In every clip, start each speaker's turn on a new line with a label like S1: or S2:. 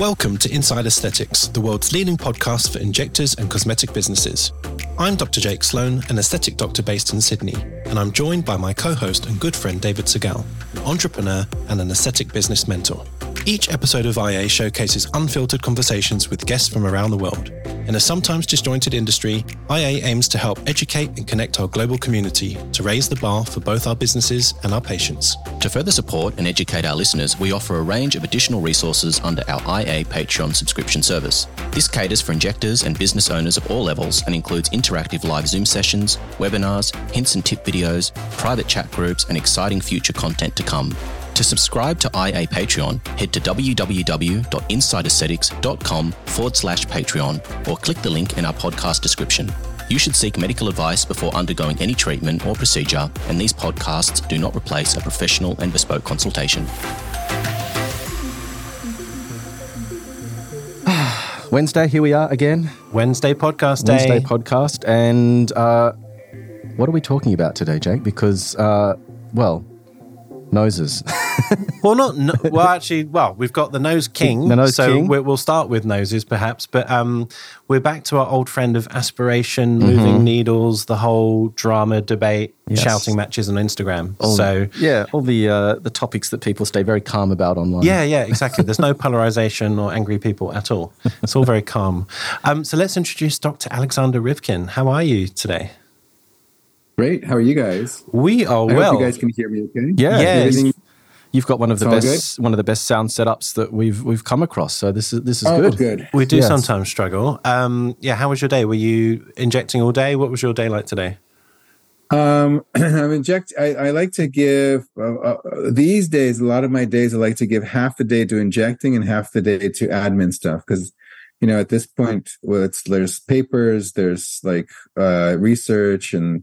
S1: Welcome to Inside Aesthetics, the world's leading podcast for injectors and cosmetic businesses. I'm Dr. Jake Sloane, an aesthetic doctor based in Sydney, and I'm joined by my co host and good friend David Segal, an entrepreneur and an aesthetic business mentor. Each episode of IA showcases unfiltered conversations with guests from around the world. In a sometimes disjointed industry, IA aims to help educate and connect our global community to raise the bar for both our businesses and our patients.
S2: To further support and educate our listeners, we offer a range of additional resources under our IA Patreon subscription service. This caters for injectors and business owners of all levels and includes interactive live Zoom sessions, webinars, hints and tip videos, private chat groups, and exciting future content to come. To subscribe to IA Patreon, head to www.insideaesthetics.com forward slash Patreon or click the link in our podcast description. You should seek medical advice before undergoing any treatment or procedure, and these podcasts do not replace a professional and bespoke consultation.
S3: Wednesday, here we are again.
S1: Wednesday podcast day.
S3: Wednesday podcast. And uh, what are we talking about today, Jake? Because, uh, well, noses.
S1: well, not no, well. Actually, well, we've got the nose king.
S3: The nose
S1: so
S3: king.
S1: we- we'll start with noses, perhaps. But um, we're back to our old friend of aspiration, moving needles, the whole drama debate,
S3: Mm-hmm. Yes.
S1: shouting matches on Instagram.
S3: All-
S1: so
S3: yeah, all the uh, the topics that people stay very calm about online.
S1: yeah, yeah, exactly. There's no polarization or angry people at all. It's all very calm. Um, so let's introduce Dr. Alexander Rivkin. How are you today?
S4: Great. How are you guys?
S1: We are
S4: I
S1: well.
S4: hope you guys can hear me okay.
S3: yeah.
S1: Yes.
S3: You've got one of the
S4: It's all
S3: best one of the best sound setups that we've we've come across. So this is this is
S4: Oh,
S3: good.
S4: good.
S1: we do
S3: Yes.
S1: sometimes struggle. Um, yeah, how was your day? Were you injecting all day? What was your day like today?
S4: Um, I'm inject. I, I like to give uh, uh, these days. A lot of my days, I like to give half the day to injecting and half the day to admin stuff because, you know, at this point, well, it's there's papers, there's like uh, research, and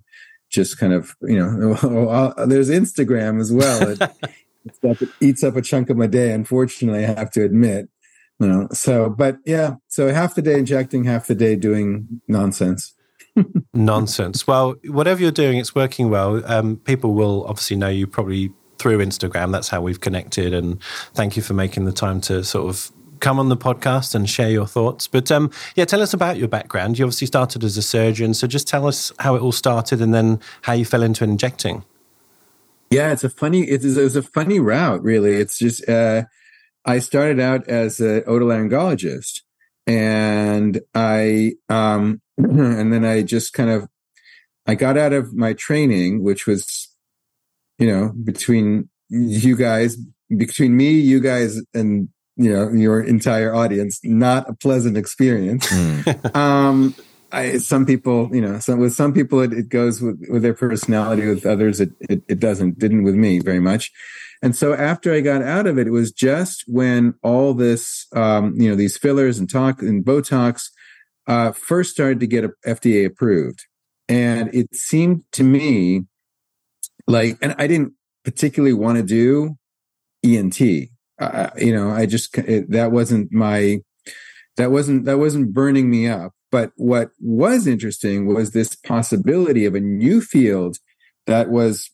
S4: just kind of you know, there's Instagram as well. It, that eats up a chunk of my day. Unfortunately, I have to admit. You know, so but yeah, so half the day injecting, half the day doing nonsense.
S1: Nonsense. Well, whatever you're doing, it's working well. Um, people will obviously know you probably through Instagram. That's how we've connected. And thank you for making the time to sort of come on the podcast and share your thoughts. But um, yeah, tell us about your background. You obviously started as a surgeon. So just tell us how it all started and then how you fell into injecting.
S4: Yeah, it's a funny. It is, it was a funny route, really. It's just uh, I started out as an otolaryngologist, and I um, and then I just kind of I got out of my training, which was, you know, between you guys, between me, you guys, and you know your entire audience, not a pleasant experience. um I, some people, you know, some with some people it, it goes with, with their personality. With others, it, it it doesn't. Didn't with me very much. And so after I got out of it, it was just when all this, um, you know, these fillers and talk and Botox uh, first started to get FDA approved, and it seemed to me like, and I didn't particularly want to do ENT. Uh, you know, I just it, that wasn't my that wasn't that wasn't burning me up. But what was interesting was this possibility of a new field that was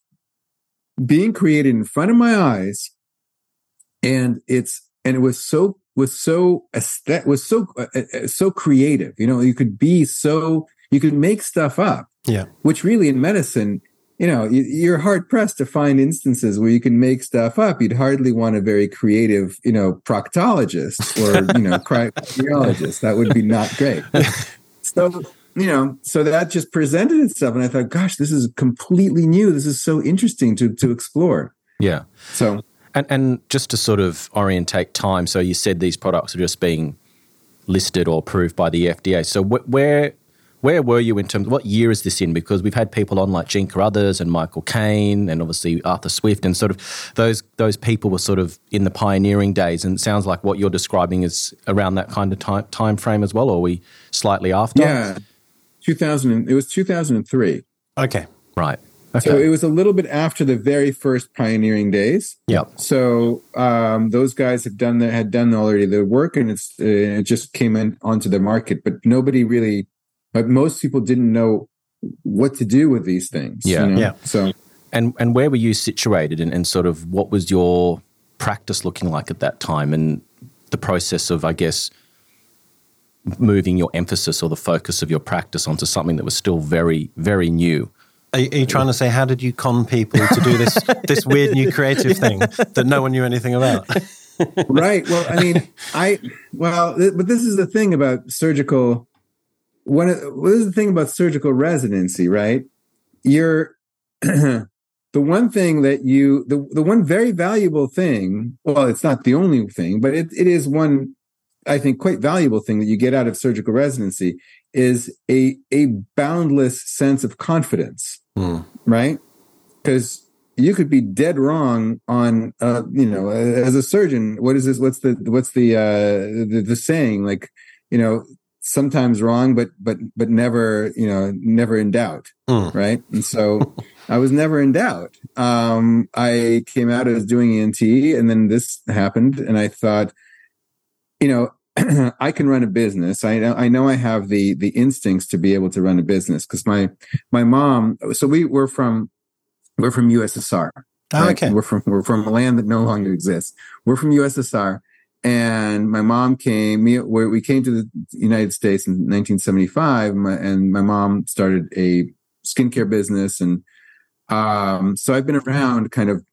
S4: being created in front of my eyes, and it's and it was so was so that was so uh, uh, so creative. You know, you could be so you could make stuff up,
S1: Yeah.
S4: which really in medicine you know you- you're hard pressed to find instances where you can make stuff up. You'd hardly want a very creative you know proctologist or you know cardiologist that would be not great. So you know so that just presented itself and i thought gosh this is completely new. This is so interesting to to explore.
S3: Yeah.
S4: so
S3: And and just to sort of orientate time, so you said these products are just being listed or approved by the FDA. So wh- where where were you in terms? of What year is this in? Because we've had people on like Jean Carruthers and Michael Kane and obviously Arthur Swift and sort of those those people were sort of in the pioneering days. And it sounds like what you're describing is around that kind of time time frame as well. Or are we slightly after?
S4: yeah 2000 it was 2003
S1: Okay.
S3: Right. Okay.
S4: so it was a little bit after the very first pioneering days
S3: Yeah.
S4: So um, those guys have done that, had done already the work, and it's uh, it just came in onto the market. But nobody really, but most people didn't know what to do with these things.
S3: Yeah.
S4: know?
S1: Yeah.
S4: So
S3: And and where were you situated, and, and sort of what was your practice looking like at that time? And the process of, I guess, moving your emphasis or the focus of your practice onto something that was still very, very new.
S1: Are you, are you trying to say how did you con people to do this this weird new creative thing that no one knew anything about?
S4: right. Well, I mean, I well, th- but this is the thing about surgical. One, of, this is the thing about surgical residency, right? You're the one thing that you the the one very valuable thing. Well, it's not the only thing, but it, it is one I think quite valuable thing that you get out of surgical residency is a a boundless sense of confidence, mm. right? Because you could be dead wrong on uh, you know as a surgeon. What is this? What's the what's the uh, the, the saying? Like you know sometimes wrong, but but but never you know never in doubt, mm. right? And so. I was never in doubt. Um, I came out as doing ENT, and then this happened, and I thought, you know, I can run a business. I know I know I have the the instincts to be able to run a business because my my mom. So we were from we're from USSR.
S1: Oh, right? okay.
S4: We're from we're from a land that no longer exists. We're from USSR, and my mom came. We, we came to the United States in 1975, and my mom started a skincare business, and um, so I've been around kind of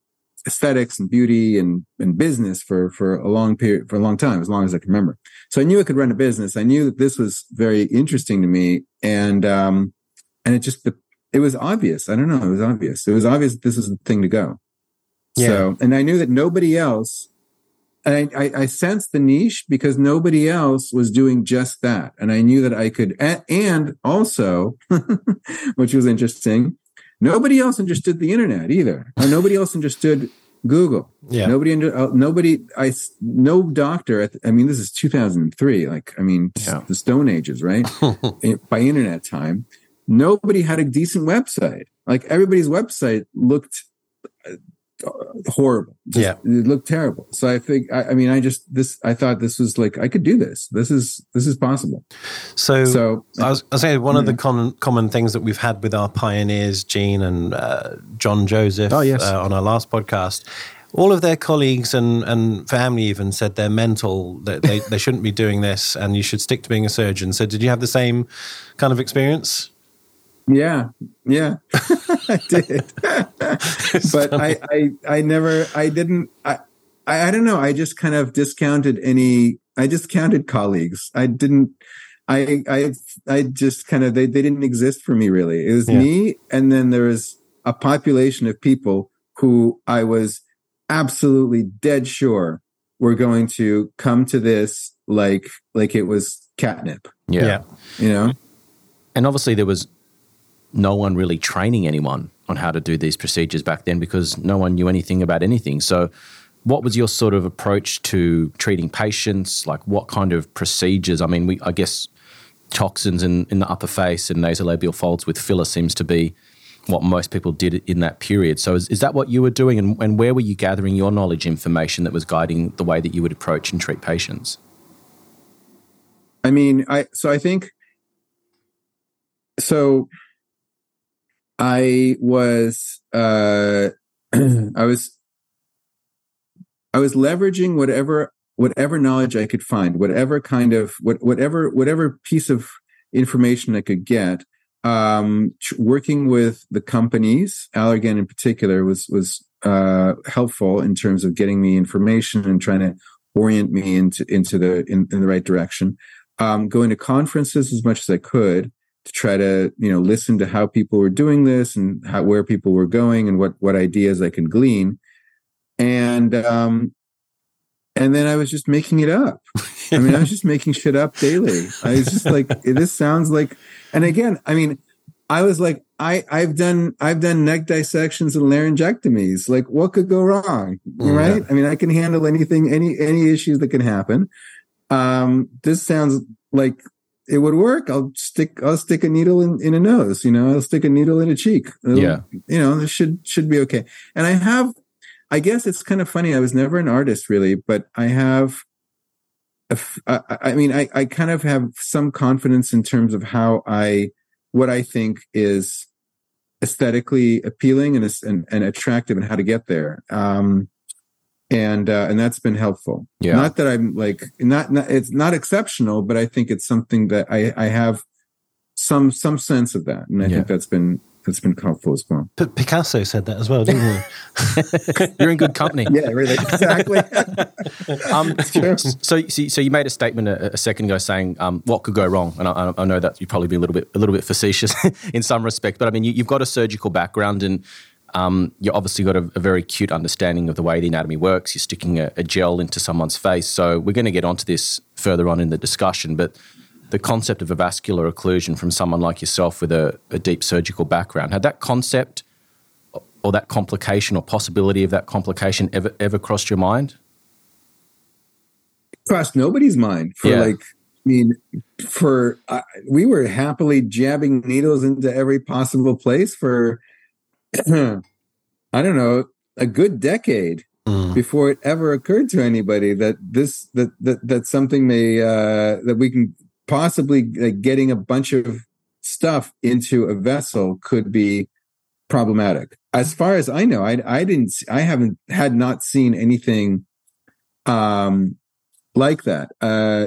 S4: aesthetics and beauty and, and business for, for a long period, for a long time, as long as I can remember. So I knew I could run a business. I knew that this was very interesting to me. And, um, and it just, it was obvious. I don't know. It was obvious. It was obvious this was the thing to go. Yeah. So, and I knew that nobody else, and I, I, I sensed the niche because nobody else was doing just that. And I knew that I could, and also, which was interesting, Nobody else understood the internet either. nobody else understood Google.
S1: Yeah.
S4: Nobody under, uh, nobody I no doctor at, I mean this is 2003 like I mean yeah. the stone ages, right? By internet time, nobody had a decent website. Like everybody's website looked uh, horrible. Just,
S1: yeah,
S4: it looked terrible. So I think I, I, mean I just this I thought this was like I could do this. This is this is possible.
S1: So so I was, I was saying one yeah. of the common common things that we've had with our pioneers, Jean and uh, John Joseph,
S3: oh, yes.
S1: Uh, on our last podcast. All of their colleagues and, and family even said they're mental, that they, they shouldn't be doing this, and you should stick to being a surgeon. So, did you have the same kind of experience?
S4: Yeah, yeah, I did. but I, I, I never, I didn't, I, I, I don't know. I just kind of discounted any, I discounted colleagues. I didn't, I, I, I just kind of, they, they didn't exist for me really. It was yeah. me. And then there was a population of people who I was absolutely dead sure were going to come to this like, like it was catnip.
S3: Yeah. yeah.
S4: You know?
S3: And obviously there was no one really training anyone on how to do these procedures back then because no one knew anything about anything. So, what was your sort of approach to treating patients? Like, what kind of procedures? I mean, we, I guess toxins in, in the upper face and nasolabial folds with filler seems to be what most people did in that period. So, is, is that what you were doing? And, and where were you gathering your knowledge information that was guiding the way that you would approach and treat patients?
S4: I mean, I so I think so I was uh I was I was leveraging whatever whatever knowledge I could find, whatever kind of what whatever whatever piece of information I could get. Um, working with the companies, Allergan in particular, was was uh, helpful in terms of getting me information and trying to orient me into into the in, in the right direction. Um, going to conferences as much as I could, to try to you know listen to how people were doing this and how where people were going and what what ideas I can glean and um and then I was just making it up. I mean, I was just making shit up daily. I was just like, this sounds like, and again, I mean, I was like, I, I've done, I've done neck dissections and laryngectomies. Like, what could go wrong? Right? I mean, I can handle anything, any, any issues that can happen. Um, this sounds like it would work. I'll stick I'll stick a needle in, in a nose, you know, I'll stick a needle in a cheek. It'll,
S3: yeah.
S4: You know, this should should be okay. And I have I guess it's kind of funny. I was never an artist really, but I have I mean, I, I kind of have some confidence in terms of how I, what I think is aesthetically appealing and, and, and attractive and how to get there. Um, and uh, and that's been helpful.
S3: Yeah.
S4: Not that I'm like not, not it's not exceptional, but I think it's something that I I have some some sense of that, and I
S3: Yeah.
S4: think that's been that's been helpful as well.
S1: But Picasso said that as well, didn't he?
S3: You're in good company.
S4: Yeah, really, exactly.
S3: Um,
S4: true.
S3: so, so, so you made a statement a, a second ago saying um, what could go wrong, and I, I know that you'd probably be a little bit a little bit facetious in some respect, but I mean you, you've got a surgical background and um, you obviously got a, a very acute understanding of the way the anatomy works. You're sticking a, a gel into someone's face, so we're going to get onto this further on in the discussion, but. The concept of a vascular occlusion from someone like yourself with a, a deep surgical background had that concept or that complication or possibility of that complication ever ever crossed your mind?
S4: crossed nobody's mind for
S3: Yeah.
S4: like I mean for uh, we were happily jabbing needles into every possible place for I don't know a good decade
S1: Mm.
S4: before it ever occurred to anybody that this that that that something may uh that we can possibly like getting a bunch of stuff into a vessel could be problematic as far as i know i i didn't i haven't had not seen anything um like that uh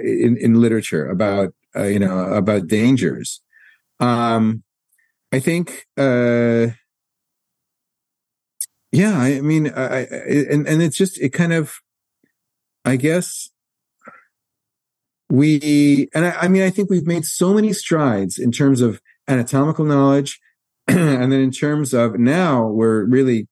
S4: in in literature about uh, you know about dangers um i think uh yeah i mean i, I and and it's just it kind of i guess we and I, I mean i think we've made so many strides in terms of anatomical knowledge and then in terms of now we're really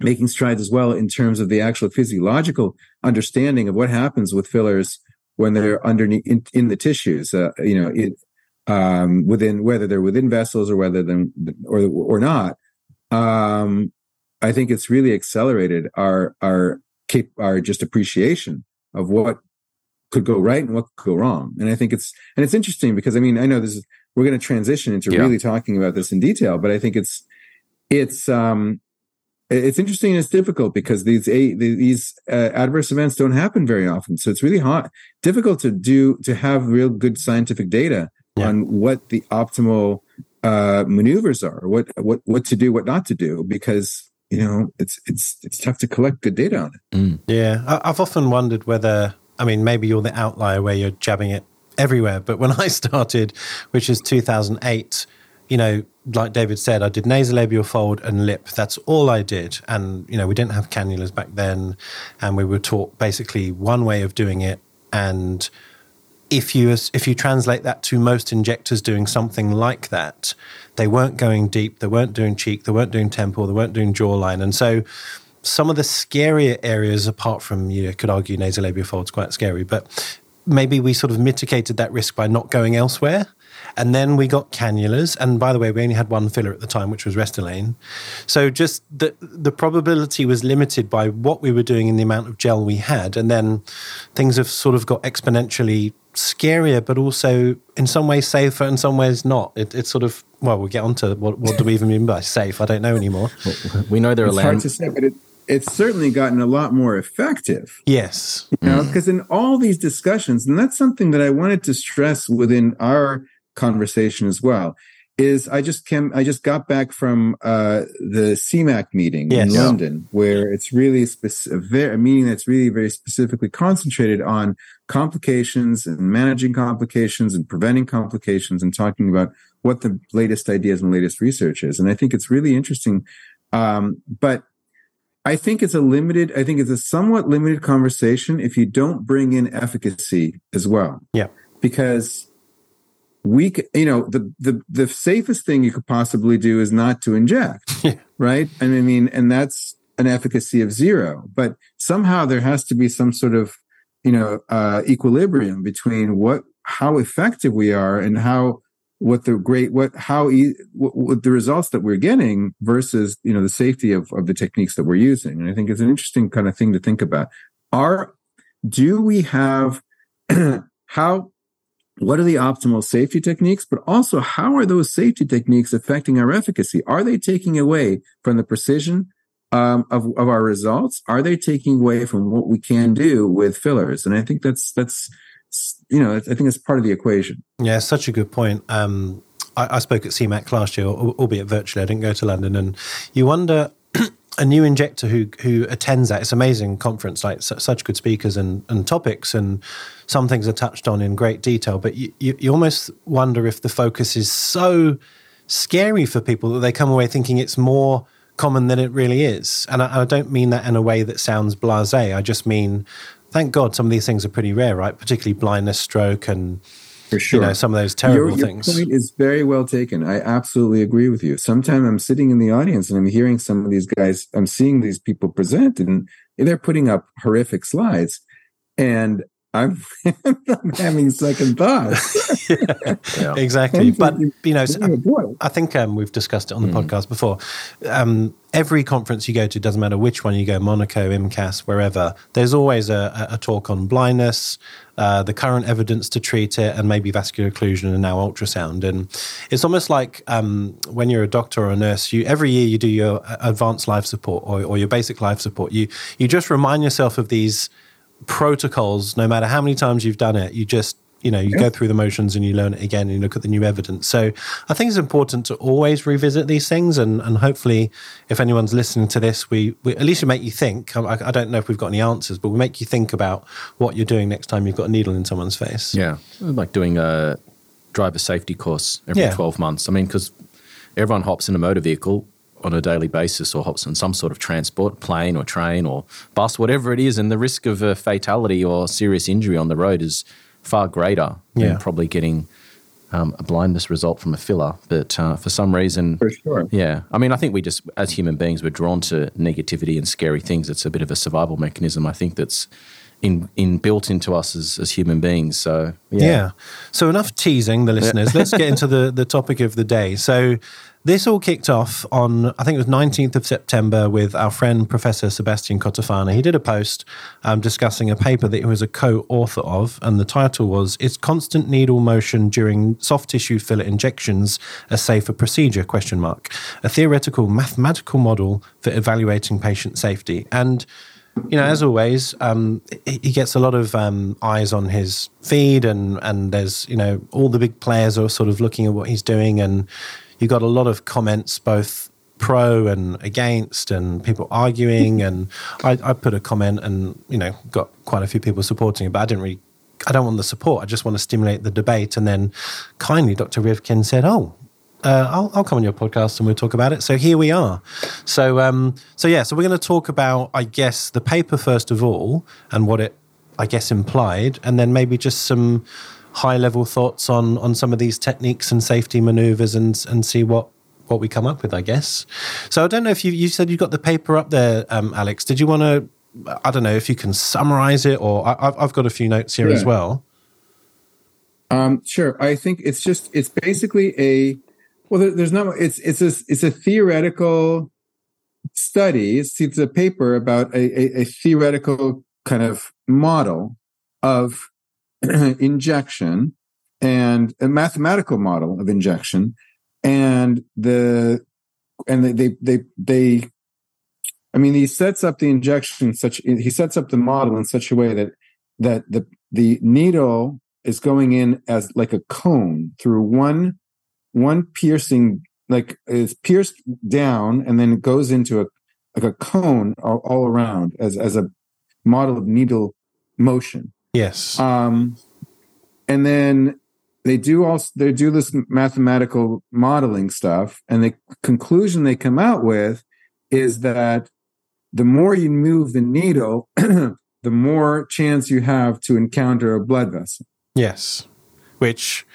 S4: making strides as well in terms of the actual physiological understanding of what happens with fillers when they're underneath in, in the tissues uh, you know it um within whether they're within vessels or whether them or or not um i think it's really accelerated our our cap- our just appreciation of what could go right and what could go wrong and i think it's and it's interesting because i mean i know this is we're going to transition into
S3: Yeah.
S4: really talking about this in detail but i think it's it's um it's interesting and it's difficult because these a, these uh, adverse events don't happen very often so it's really hard difficult to do to have real good scientific data
S1: Yeah.
S4: on what the optimal uh maneuvers are what what what to do what not to do because you know it's it's it's tough to collect good data on it
S1: Yeah, I, I've often wondered whether, I mean, maybe you're the outlier where you're jabbing it everywhere. But when I started, which is 2008, you know, like David said, I did nasolabial fold and lip. That's all I did. And, you know, we didn't have cannulas back then. And we were taught basically one way of doing it. And if you if you translate that to most injectors doing something like that, they weren't going deep, they weren't doing cheek, they weren't doing temple, they weren't doing jawline, and so some of the scarier areas, apart from you know, could argue nasolabial fold's quite scary, but maybe we sort of mitigated that risk by not going elsewhere. And then we got cannulas, and by the way, we only had one filler at the time, which was Restylane. So just the the probability was limited by what we were doing and the amount of gel we had, and then things have sort of got exponentially scarier, but also in some ways safer, in some ways not. It, it's sort of well, we'll get onto what what do we even mean by safe? I don't know anymore.
S3: We know there are
S4: it's hard to say but it, it's certainly gotten a lot more effective
S1: Yes,
S4: you know hmm. because in all these discussions and that's something that i wanted to stress within our conversation as well is i just came i just got back from uh the cmac meeting
S1: Yes.
S4: in london where it's really a, very, a meeting that's really very specifically concentrated on complications and managing complications and preventing complications and talking about what the latest ideas and latest research is and i think it's really interesting um but I think it's a limited, I think it's a somewhat limited conversation if you don't bring in efficacy as well.
S1: Yeah.
S4: Because we, you know, the, the, the safest thing you could possibly do is not to inject. Right. And I mean, and that's an efficacy of zero, but somehow there has to be some sort of, you know, uh, equilibrium between what, how effective we are and how, what the great what how e- what, what the results that we're getting versus you know the safety of, of the techniques that we're using and i think it's an interesting kind of thing to think about are do we have how what are the optimal safety techniques but also how are those safety techniques affecting our efficacy? Are they taking away from the precision um, of, of our results? Are they taking away from what we can do with fillers? And i think that's that's you know i think it's part of the equation.
S1: Yeah, such a good point. Um, I, I spoke at CMAC last year, albeit virtually. I didn't go to London, and you wonder a new injector who who attends that. It's amazing conference, like su- such good speakers and, and topics, and some things are touched on in great detail. But you, you, you almost wonder if the focus is so scary for people that they come away thinking it's more common than it really is. And I, I don't mean that in a way that sounds blasé. I just mean, thank God, some of these things are pretty rare, right? Particularly blindness, stroke, and
S4: for sure.
S1: You know, some of those terrible
S4: your, your
S1: things.
S4: point is very well taken. I absolutely agree with you. Sometimes I'm sitting in the audience and I'm hearing some of these guys, I'm seeing these people present and they're putting up horrific slides. And I'm, I'm having second thoughts.
S1: yeah, yeah. Exactly. But, you know, I think um, we've discussed it on the mm. podcast before. Um, every conference you go to, doesn't matter which one you go, Monaco, IMCAS, wherever, there's always a, a talk on blindness, uh, the current evidence to treat it, and maybe vascular occlusion and now ultrasound. And it's almost like um, when you're a doctor or a nurse, you every year you do your uh, advanced life support or, or your basic life support. You you just remind yourself of these protocols, no matter how many times you've done it, you just you know you go through the motions and you learn it again and you look at the new evidence. So i think it's important to always revisit these things and and hopefully if anyone's listening to this we, we at least we make you think. I, I, don't know if we've got any answers but we make you think about what you're doing next time you've got a needle in someone's face.
S3: Yeah. Like doing a driver safety course every yeah. 12 months. I mean because everyone hops in a motor vehicle on a daily basis or hops on some sort of transport, plane or train or bus, whatever it is, and the risk of a fatality or serious injury on the road is far greater yeah. than probably getting um, a blindness result from a filler. But uh, for some reason,
S4: for sure,
S3: yeah. I mean, I think we just, as human beings, we're drawn to negativity and scary things. It's a bit of a survival mechanism. I think that's in, in built into us as, as human beings. So yeah.
S1: yeah. So enough teasing the listeners. Let's get into the the topic of the day. So this all kicked off on, I think it was 19th of September with our friend Professor Sebastian Cotofana. He did a post um, discussing a paper that he was a co-author of, and the title was "Is constant needle motion during soft tissue filler injections a safer procedure?" Question mark. A theoretical mathematical model for evaluating patient safety. And you know, as always, um, he gets a lot of um, eyes on his feed, and and there's you know all the big players are sort of looking at what he's doing, and you got a lot of comments both pro and against and people arguing and I, I, put a comment and you know got quite a few people supporting it but i didn't really i don't want the support. I just want to stimulate the debate. And then kindly dr rivkin said oh uh, I'll, I'll, come on your podcast and we'll talk about it. So here we are. So um, so yeah, so we're going to talk about, I guess, the paper first of all and what it, I guess, implied, and then maybe just some high level thoughts on on some of these techniques and safety maneuvers and and see what what we come up with, I guess. So I don't know if you you said you got the paper up there, um, Alex. Did you want to? I don't know if you can summarize it, or I, have got a few notes here yeah. as well.
S4: Um, sure. I think it's just it's basically a well. There, there's not. It's it's a it's a theoretical study. It's, it's a paper about a, a, a theoretical kind of model of injection and a mathematical model of injection and the and they they they, they I mean, he sets up the injection such he sets up the model in such a way that that the the needle is going in as like a cone through one one piercing like is pierced down and then it goes into a like a cone all, all around as as a model of needle motion
S1: Yes.
S4: Um, and then they do also they do this mathematical modeling stuff, and the conclusion they come out with is that the more you move the needle, the more chance you have to encounter a blood vessel.
S1: Yes. Which,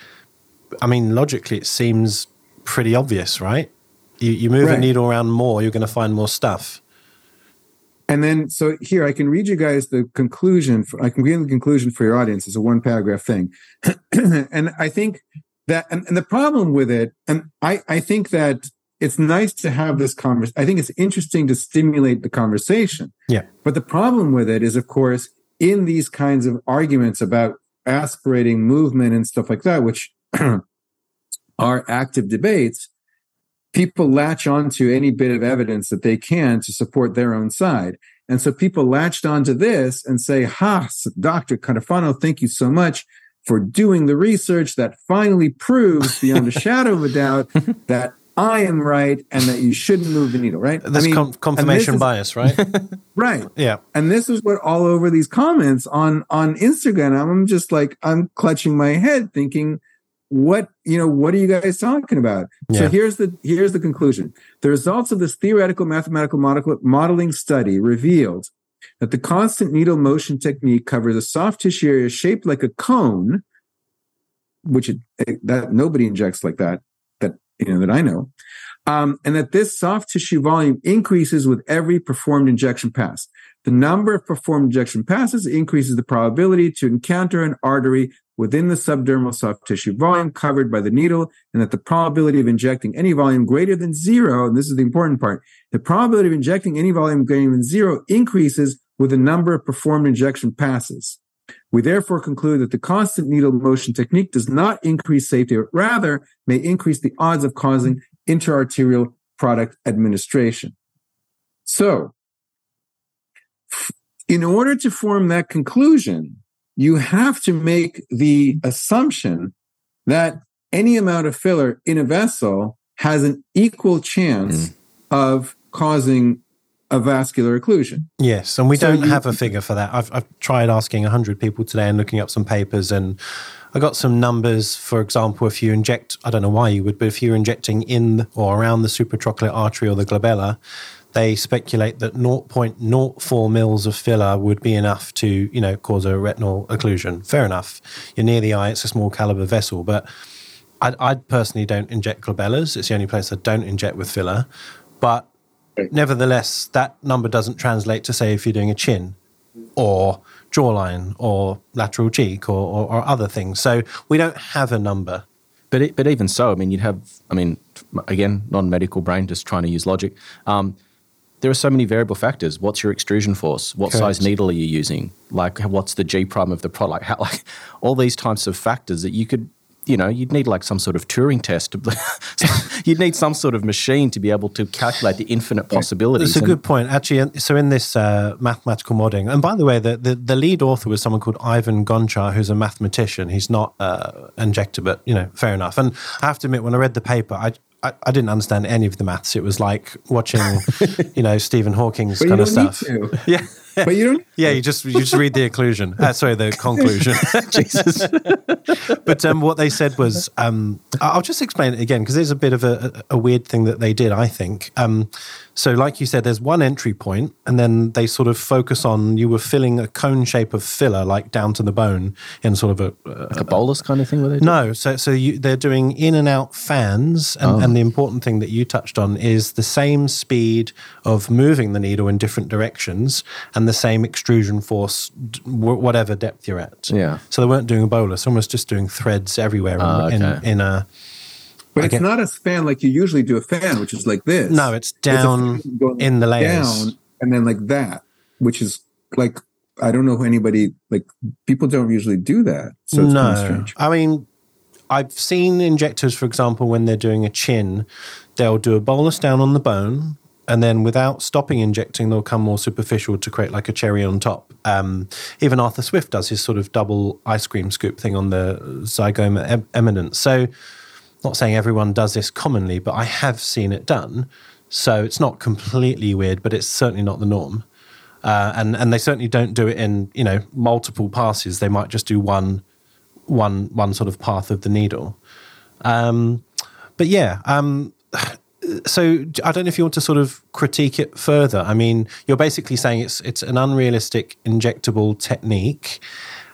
S1: I mean, logically, it seems pretty obvious, right? You, you move right. the needle around more, you're going to find more stuff.
S4: And then, so here I can read you guys the conclusion. For, I can read the conclusion for your audience. It's a one paragraph thing, and I think that, and, and, the problem with it, and I, I think that it's nice to have this conversation. I think it's interesting to stimulate the conversation.
S1: Yeah.
S4: But the problem with it is, of course, in these kinds of arguments about aspirating movement and stuff like that, which are active debates, people latch onto any bit of evidence that they can to support their own side. And so people latched onto this and say, Ha, Dr. Cotofana, thank you so much for doing the research that finally proves beyond a shadow of a doubt that I am right and that you shouldn't move the needle, right?
S1: This
S4: I mean,
S1: com- confirmation
S4: is,
S1: bias, right?
S4: right.
S1: Yeah.
S4: And this is what all over these comments on on Instagram. I'm just like I'm clutching my head, thinking, what you know, what are you guys talking about?
S1: Yeah.
S4: So here's the here's the conclusion. The results of this theoretical mathematical model, modeling study revealed that the constant needle motion technique covers a soft tissue area shaped like a cone, which it, that nobody injects like that. That you know that I know, um, and that this soft tissue volume increases with every performed injection pass. The number of performed injection passes increases the probability to encounter an artery within the subdermal soft tissue volume covered by the needle, and that the probability of injecting any volume greater than zero, and this is the important part, the probability of injecting any volume greater than zero increases with the number of performed injection passes. We therefore conclude that the constant needle motion technique does not increase safety, but rather may increase the odds of causing intra-arterial product administration. So, in order to form that conclusion, you have to make the assumption that any amount of filler in a vessel has an equal chance mm. of causing a vascular occlusion.
S1: Yes, and we so don't you, have a figure for that. I've, I've tried asking 100 people today and looking up some papers, and I got some numbers. For example, if you inject, I don't know why you would, but if you're injecting in or around the supratrochlear artery or the glabella, they speculate that 0.04 mils of filler would be enough to, you know, cause a retinal occlusion. Fair enough. You're near the eye; it's a small caliber vessel, but I, I personally don't inject glabellas. It's the only place I don't inject with filler, but Nevertheless, that number doesn't translate to say if you're doing a chin or jawline or lateral cheek or, or, or other things. So we don't have a number.
S3: But it, but even so, I mean, you'd have. I mean, again, non-medical brain, just trying to use logic. Um, there are so many variable factors. What's your extrusion force? What Correct. size needle are you using? Like, what's the G prime of the product? How, like, all these types of factors that you could you know, you'd need like some sort of Turing test. you'd need some sort of machine to be able to calculate the infinite possibilities.
S1: That's a good point, actually. So in this uh, mathematical modeling, and by the way, the, the, the, lead author was someone called Ivan Gonchar, who's a mathematician. He's not uh, injector, but you know, fair enough. And I have to admit, when I read the paper, I, I, I, didn't understand any of the maths. It was like watching, you know, Stephen Hawking's kind of stuff.
S4: Yeah. But you don't.
S1: yeah, you just you just read the occlusion. Uh, sorry, the conclusion. Jesus. but um, what they said was, um, I'll just explain it again because there's a bit of a, a, weird thing that they did. I think. Um, so, like you said, there's one entry point, and then they sort of focus on you were filling a cone shape of filler, like down to the bone, in sort of a,
S3: a, like a bolus kind of thing. Were they
S1: doing? No, so so you, they're doing in and out fans, and, oh. and the important thing that you touched on is the same speed of moving the needle in different directions, and the same extrusion force, whatever depth you're at.
S3: Yeah.
S1: So they weren't doing a bolus, almost just doing threads everywhere oh, okay. in, in a
S4: but it's not a fan like you usually do a fan, which is like this.
S1: No, it's down it's in the layers. Down
S4: and then like that, which is like I don't know anybody like people don't usually do that. So it's no. kind of strange.
S1: I mean, I've seen injectors, for example, when they're doing a chin, they'll do a bolus down on the bone, and then without stopping injecting, they'll come more superficial to create like a cherry on top. Um, even Arthur Swift does his sort of double ice cream scoop thing on the zygoma em- eminence. So not saying everyone does this commonly, but I have seen it done. So it's not completely weird, but it's certainly not the norm. Uh, and and they certainly don't do it in you know multiple passes. They might just do one one one sort of path of the needle. Um, but yeah, um, so I don't know if you want to sort of critique it further. I mean, you're basically saying it's it's an unrealistic injectable technique.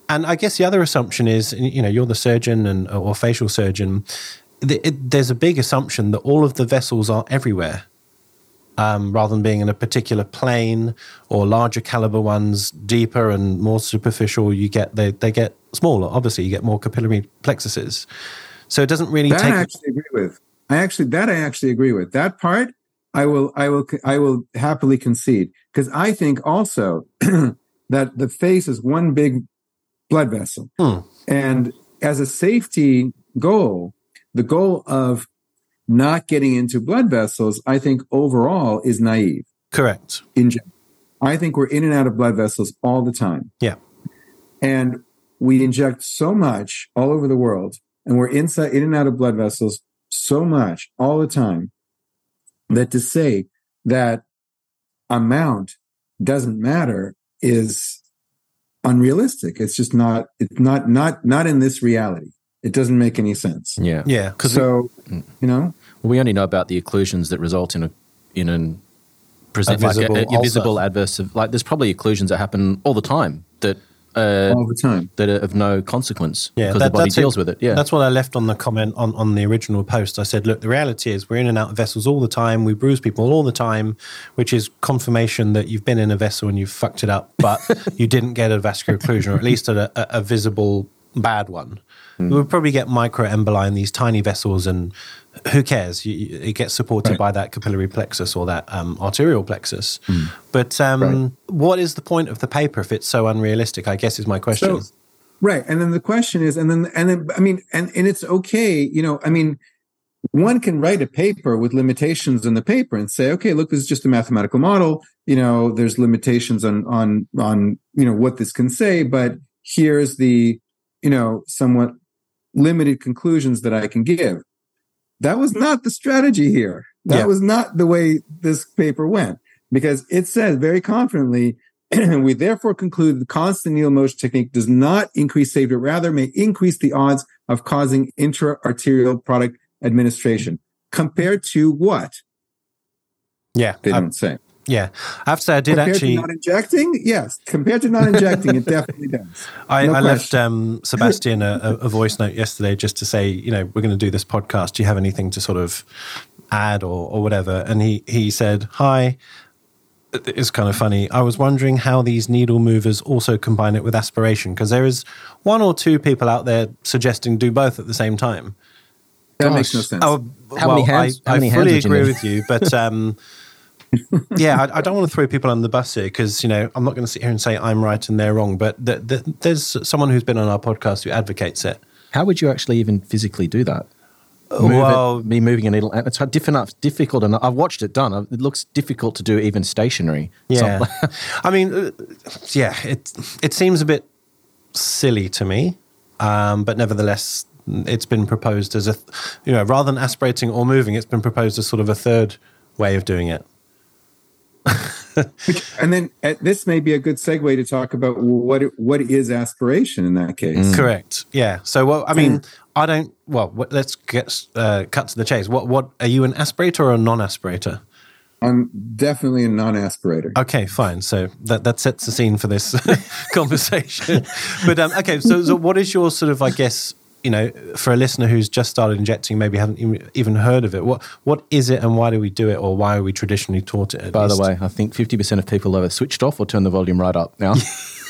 S1: And I guess the other assumption is, you know, you're the surgeon and or facial surgeon it, there's a big assumption that all of the vessels are everywhere. Um, rather than being in a particular plane or larger caliber ones, deeper and more superficial, you get they, they get smaller. Obviously, you get more capillary plexuses. So it doesn't really.
S4: That
S1: take
S4: I actually agree with. I actually that I actually agree with that part. I will I will I will happily concede because I think also that the face is one big blood vessel,
S1: hmm.
S4: and as a safety goal, the goal of not getting into blood vessels, I think overall is naive.
S1: Correct.
S4: In general. I think we're in and out of blood vessels all the time.
S1: Yeah.
S4: And we inject so much all over the world, and we're inside in and out of blood vessels so much all the time that to say that amount doesn't matter is unrealistic. It's just not, it's not, not, not in this reality. It doesn't make any sense.
S3: Yeah.
S1: Yeah, because
S4: So, you know,
S3: we only know about the occlusions that result in a in an present
S1: A
S3: like
S1: visible
S3: a, a visible adverse like there's probably occlusions that happen all the time that uh,
S4: all the time.
S3: that are of no consequence
S1: Yeah,
S3: because
S1: that-
S3: the body
S1: that's it.
S3: deals with it. Yeah,
S1: That's what I left on the comment on, on the original post. I said, look, the reality is we're in and out of vessels all the time. We bruise people all the time, which is confirmation that you've been in a vessel and you've fucked it up, but you didn't get a vascular occlusion or at least a, a, a visible bad one.
S3: Hmm.
S1: We would probably get microemboli in these tiny vessels, and who cares? You, you- it gets supported
S4: Right.
S1: by that capillary plexus or that um, arterial plexus.
S3: Hmm.
S1: But um,
S4: Right.
S1: what is the point of the paper if it's so unrealistic? I guess is my question.
S4: So, right. And then the question is, and then, and then, I mean, and, and it's okay, you know, I mean, one can write a paper with limitations in the paper and say, okay, look, this is just a mathematical model. You know, there's limitations on, on, on, you know, what this can say, but here's the, you know, somewhat limited conclusions that I can give. That was not the strategy here. That
S1: Yeah.
S4: was not the way this paper went because it says very confidently we therefore conclude the constant needle motion technique does not increase safety, rather may increase the odds of causing intra-arterial product administration. Compared to what?
S1: yeah,
S4: They don't say.
S1: Yeah. I have to say, I did
S4: Compared
S1: actually.
S4: to not injecting? Yes. Compared to not injecting, it definitely does.
S1: I,
S4: No
S1: I left um, Sebastian a, a, a voice note yesterday just to say, you know, we're going to do this podcast. Do you have anything to sort of add or, or whatever? And he, he said, Hi. It's kind of funny. I was wondering how these needle movers also combine it with aspiration because there is one or two people out there suggesting do both at the same time.
S4: That makes no sense.
S1: Oh,
S3: How
S1: well,
S3: many hands-
S1: I,
S3: how
S1: I
S3: many hands
S1: fully
S3: would you
S1: agree
S3: need?
S1: with you, but um, yeah, I, I don't want to throw people under the bus here because you know I'm not going to sit here and say I'm right and they're wrong. But th- th- there's someone who's been on our podcast who advocates it.
S3: how would you actually even physically do that? Move
S1: well,
S3: it, me moving a needle. It's hard- different, difficult enough. I've watched it done. It looks difficult to do even stationary.
S1: yeah,
S3: Some-
S1: I mean, uh, yeah, it it seems a bit silly to me, um, but nevertheless, it's been proposed as a you know rather than aspirating or moving, it's been proposed as sort of a third way of doing it.
S4: And then uh, this may be a good segue to talk about what what is aspiration in that case.
S1: Correct. Yeah. So, well, I mean, I don't. Well, what, let's get uh, cut to the chase. What? What are you an aspirator or a non-aspirator?
S4: I'm definitely a non-aspirator.
S1: Okay, fine. So that that sets the scene for this conversation. but um, okay, so so what is your sort of, I guess, you know, for a listener who's just started injecting, maybe haven't even- even heard of it. What what is it, and why do we do it, or why are we traditionally taught it? at
S3: By the way, I think 50% of people have switched off or turned the volume right up now.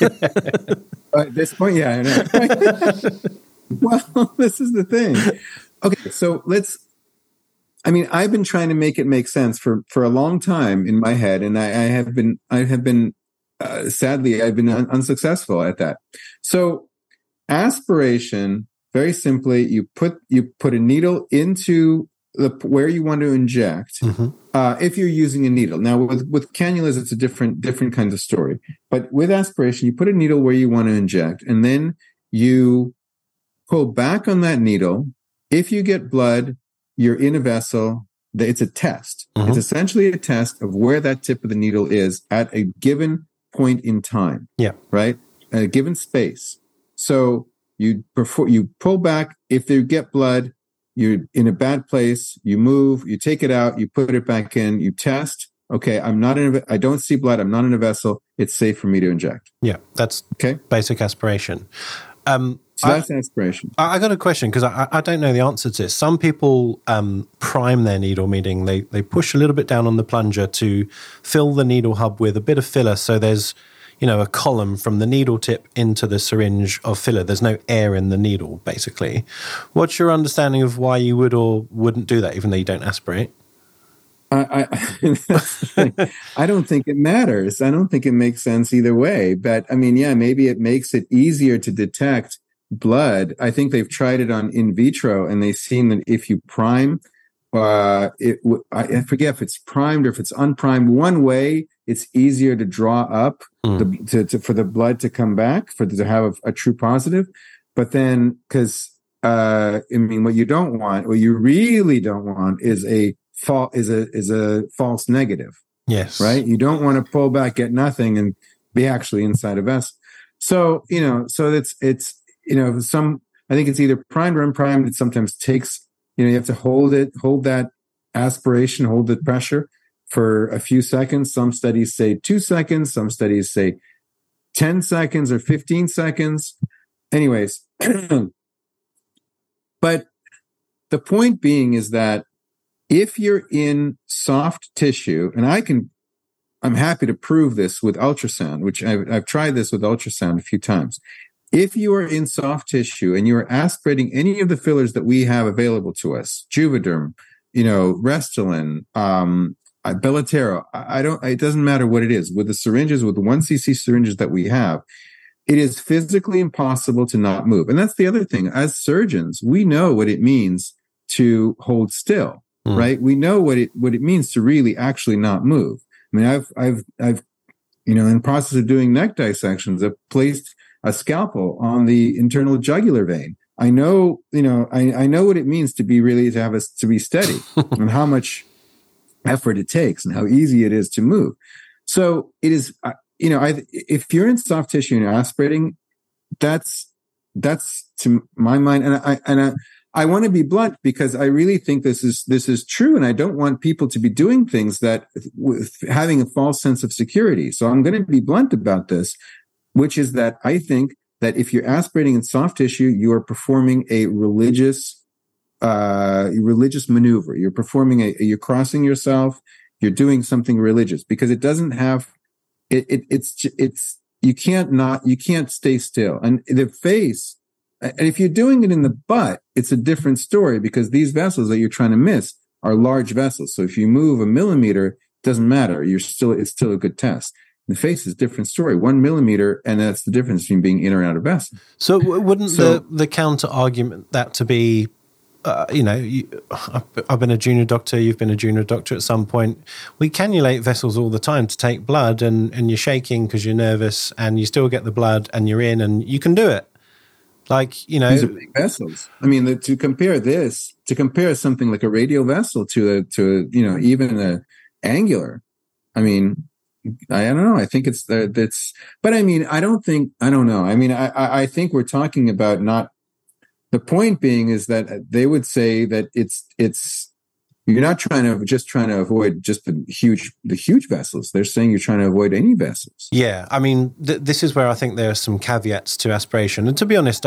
S4: At this point, yeah, I know. well, this is the thing. Okay, so let's. I mean, I've been trying to make it make sense for for a long time in my head, and I, I have been, I have been, uh, sadly, I've been un- unsuccessful at that. So, aspiration, very simply, you put you put a needle into the where you want to inject.
S1: Mhm.
S4: Uh, if you're using a needle now with with cannulas, it's a different different kind of story. But with aspiration, you put a needle where you want to inject, and then you pull back on that needle. If you get blood, you're in a vessel. It's a test.
S1: Mhm.
S4: It's essentially a test of where that tip of the needle is at a given point in time.
S1: Yeah.
S4: Right. At a given space. So you before you pull back. If you get blood, you're in a bad place. You move. You take it out. You put it back in. You test. Okay, I'm not in. A, I don't see blood. I'm not in a vessel. It's safe for me to inject.
S1: Yeah, that's
S4: Okay,
S1: basic aspiration. Um,
S4: so
S1: I-
S4: that's aspiration.
S1: I I got a question because I, I don't know the answer to this. Some people um, prime their needle, meaning they, they push a little bit down on the plunger to fill the needle hub with a bit of filler. So there's, you know, a column from the needle tip into the syringe of filler. There's no air in the needle, basically. What's your understanding of why you would or wouldn't do that, even though you don't aspirate?
S4: I, I. I don't think it matters. I don't think it makes sense either way. But I mean, yeah, maybe it makes it easier to detect blood. I think they've tried it on in vitro and they've seen that if you prime, uh, it, I forget if it's primed or if it's unprimed. One way, it's easier to draw up
S1: Hmm.
S4: the, to, to, for the blood to come back for to have a, a true positive. But then, because uh, I mean, what you don't want, what you really don't want, is a fall is a is a false negative.
S1: Yes.
S4: Right. You don't want to pull back, get nothing, and be actually inside a vessel. So you know, so it's it's you know some. I think it's either primed or unprimed. It sometimes takes you know you have to hold it, hold that aspiration, hold the pressure for a few seconds. Some studies say two seconds. Some studies say 10 seconds or 15 seconds. Anyways, but the point being is that if you're in soft tissue, and I can, I'm happy to prove this with ultrasound, which I've, I've tried this with ultrasound a few times. If you are in soft tissue and you are aspirating any of the fillers that we have available to us, Juvederm, you know, Restylane, um, Belotero, I don't, it doesn't matter what it is. With the syringes, with the 1cc syringes that we have, it is physically impossible to not move. And that's the other thing. As surgeons, we know what it means to hold still, mm. right? We know what it, what it means to really actually not move. I mean, I've, I've, I've, you know, in the process of doing neck dissections, I've placed a scalpel on the internal jugular vein. I know, you know, I, I know what it means to be really to have us to be steady and how much effort it takes and how easy it is to move. So it is, you know, I, if you're in soft tissue and you're aspirating, that's, that's to my mind. And I, and I, I want to be blunt because I really think this is, this is true. And I don't want people to be doing things that with having a false sense of security. So I'm going to be blunt about this, which is that I think that if you're aspirating in soft tissue, you are performing a religious uh, religious maneuver. You're performing a, you're crossing yourself. You're doing something religious because it doesn't have, it, it it's, it's, you can't not, you can't stay still. And the face, and if you're doing it in the butt, it's a different story because these vessels that you're trying to miss are large vessels. So if you move a millimeter, it doesn't matter. You're still, it's still a good test. The face is a different story. One millimeter, and that's the difference between being in or out of vessel.
S1: So wouldn't so, the, the counter argument that to be uh, you know, you, I've been a junior doctor, you've been a junior doctor at some point. We cannulate vessels all the time to take blood, and, and you're shaking because you're nervous, and you still get the blood, and you're in, and you can do it. Like, you know.
S4: These are big vessels. I mean, the, to compare this, to compare something like a radial vessel to a, to, a, you know, even a angular, I mean, I don't know. I think it's uh, that's, but I mean, I don't think, I don't know. I mean, I, I think we're talking about not the point being is that uh, they would say that it's it's you're not trying to just trying to avoid just the huge the huge vessels they're saying you're trying to avoid any vessels
S1: yeah i mean th- this is where i think there are some caveats to aspiration and to be honest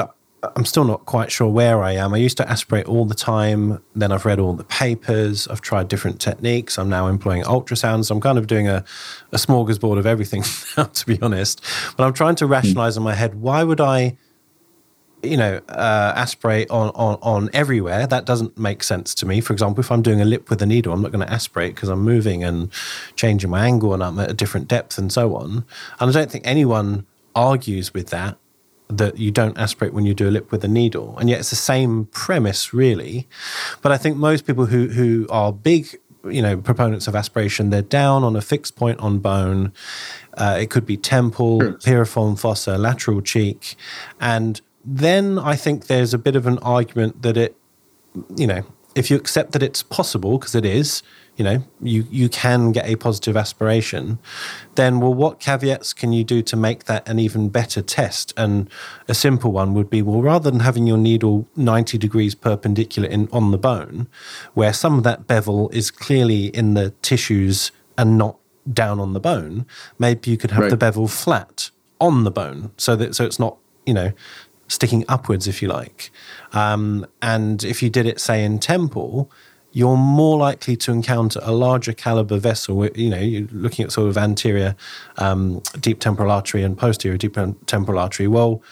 S1: i'm still not quite sure where i am. I used to aspirate all the time. Then i've read all the papers. I've tried different techniques. I'm now employing ultrasounds. I'm kind of doing a, a smorgasbord of everything now to be honest. But i'm trying to rationalize in my head why would i you know, uh, aspirate on, on, on everywhere. That doesn't make sense to me. For example, if I'm doing a lip with a needle, I'm not going to aspirate because I'm moving and changing my angle and I'm at a different depth and so on. And I don't think anyone argues with that, that you don't aspirate when you do a lip with a needle. And yet it's the same premise, really. But I think most people who, who are big, you know, proponents of aspiration, they're down on a fixed point on bone. Uh, it could be temple, piriform fossa, lateral cheek. And then I think there's a bit of an argument that it, you know, if you accept that it's possible, because it is, you know, you, you can get a positive aspiration, then, well, what caveats can you do to make that an even better test? And a simple one would be, well, rather than having your needle 90 degrees perpendicular in, on the bone, where some of that bevel is clearly in the tissues and not down on the bone, maybe you could have right. the bevel flat on the bone so that so it's not you know sticking upwards, if you like. Um, and if you did it, say, in temple, you're more likely to encounter a larger caliber vessel. You know, you're looking at sort of anterior um, deep temporal artery and posterior deep temporal artery. Well,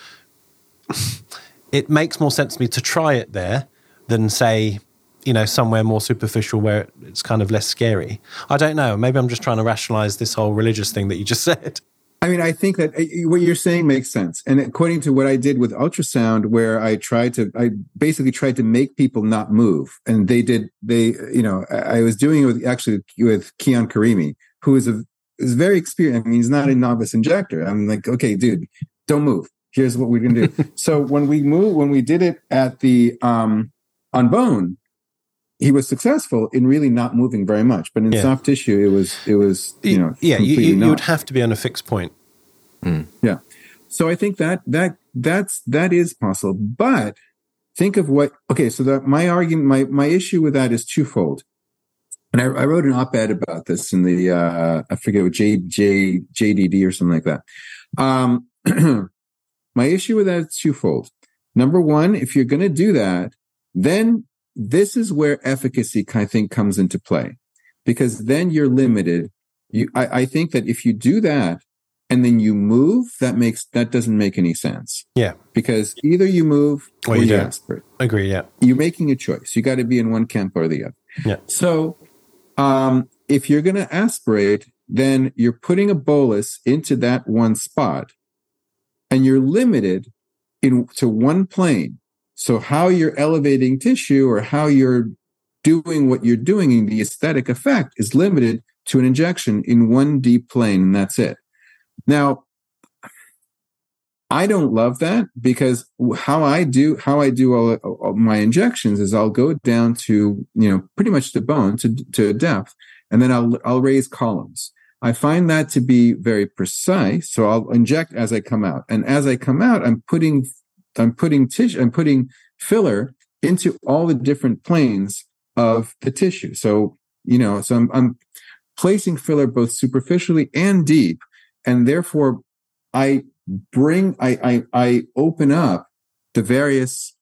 S1: it makes more sense to me to try it there than say, you know, somewhere more superficial where it's kind of less scary. I don't know. Maybe I'm just trying to rationalize this whole religious thing that you just said.
S4: I mean, I think that uh, what you're saying makes sense. And according to what I did with ultrasound, where I tried to, I basically tried to make people not move. And they did, they, you know, I was doing it with actually with Kian Karimi, who is a, is very experienced. I mean, he's not a novice injector. I'm like, okay, dude, don't move. here's what we're going to do. so when we move, when we did it at the um, on bone, he was successful in really not moving very much. But in
S1: Yeah.
S4: soft tissue, it was it was you know
S1: yeah, you, you, you would have to be on a fixed point.
S4: Yeah. So I think that that that's that is possible. But think of what okay, so that my argument my my issue with that is twofold. And I, I wrote an op-ed about this in the uh I forget what J J JDD or something like that. Um my issue with that is twofold. Number one, if you're gonna do that, then this is where efficacy I think comes into play. Because then you're limited. You I, I think that if you do that, and then you move, that makes that doesn't make any sense
S1: Yeah,
S4: because either you move
S1: Or
S4: or,
S1: you
S4: you,
S1: agree. Yeah,
S4: You're making a choice. You got to be in one camp or the other.
S1: Yeah.
S4: So, um, if you're going to aspirate, then you're putting a bolus into that one spot, and you're limited in to one plane. So, how you're elevating tissue or how you're doing what you're doing in the aesthetic effect is limited to an injection in one deep plane, and that's it. Now, I don't love that because how I do how I do all, all my injections is I'll go down to you know pretty much the bone to to depth, and then I'll I'll raise columns. I find that to be very precise, so I'll inject as I come out, and as I come out, I'm putting I'm putting tissue I'm putting filler into all the different planes of the tissue. So you know, so I'm, I'm placing filler both superficially and deep, and therefore I bring I, I I open up the various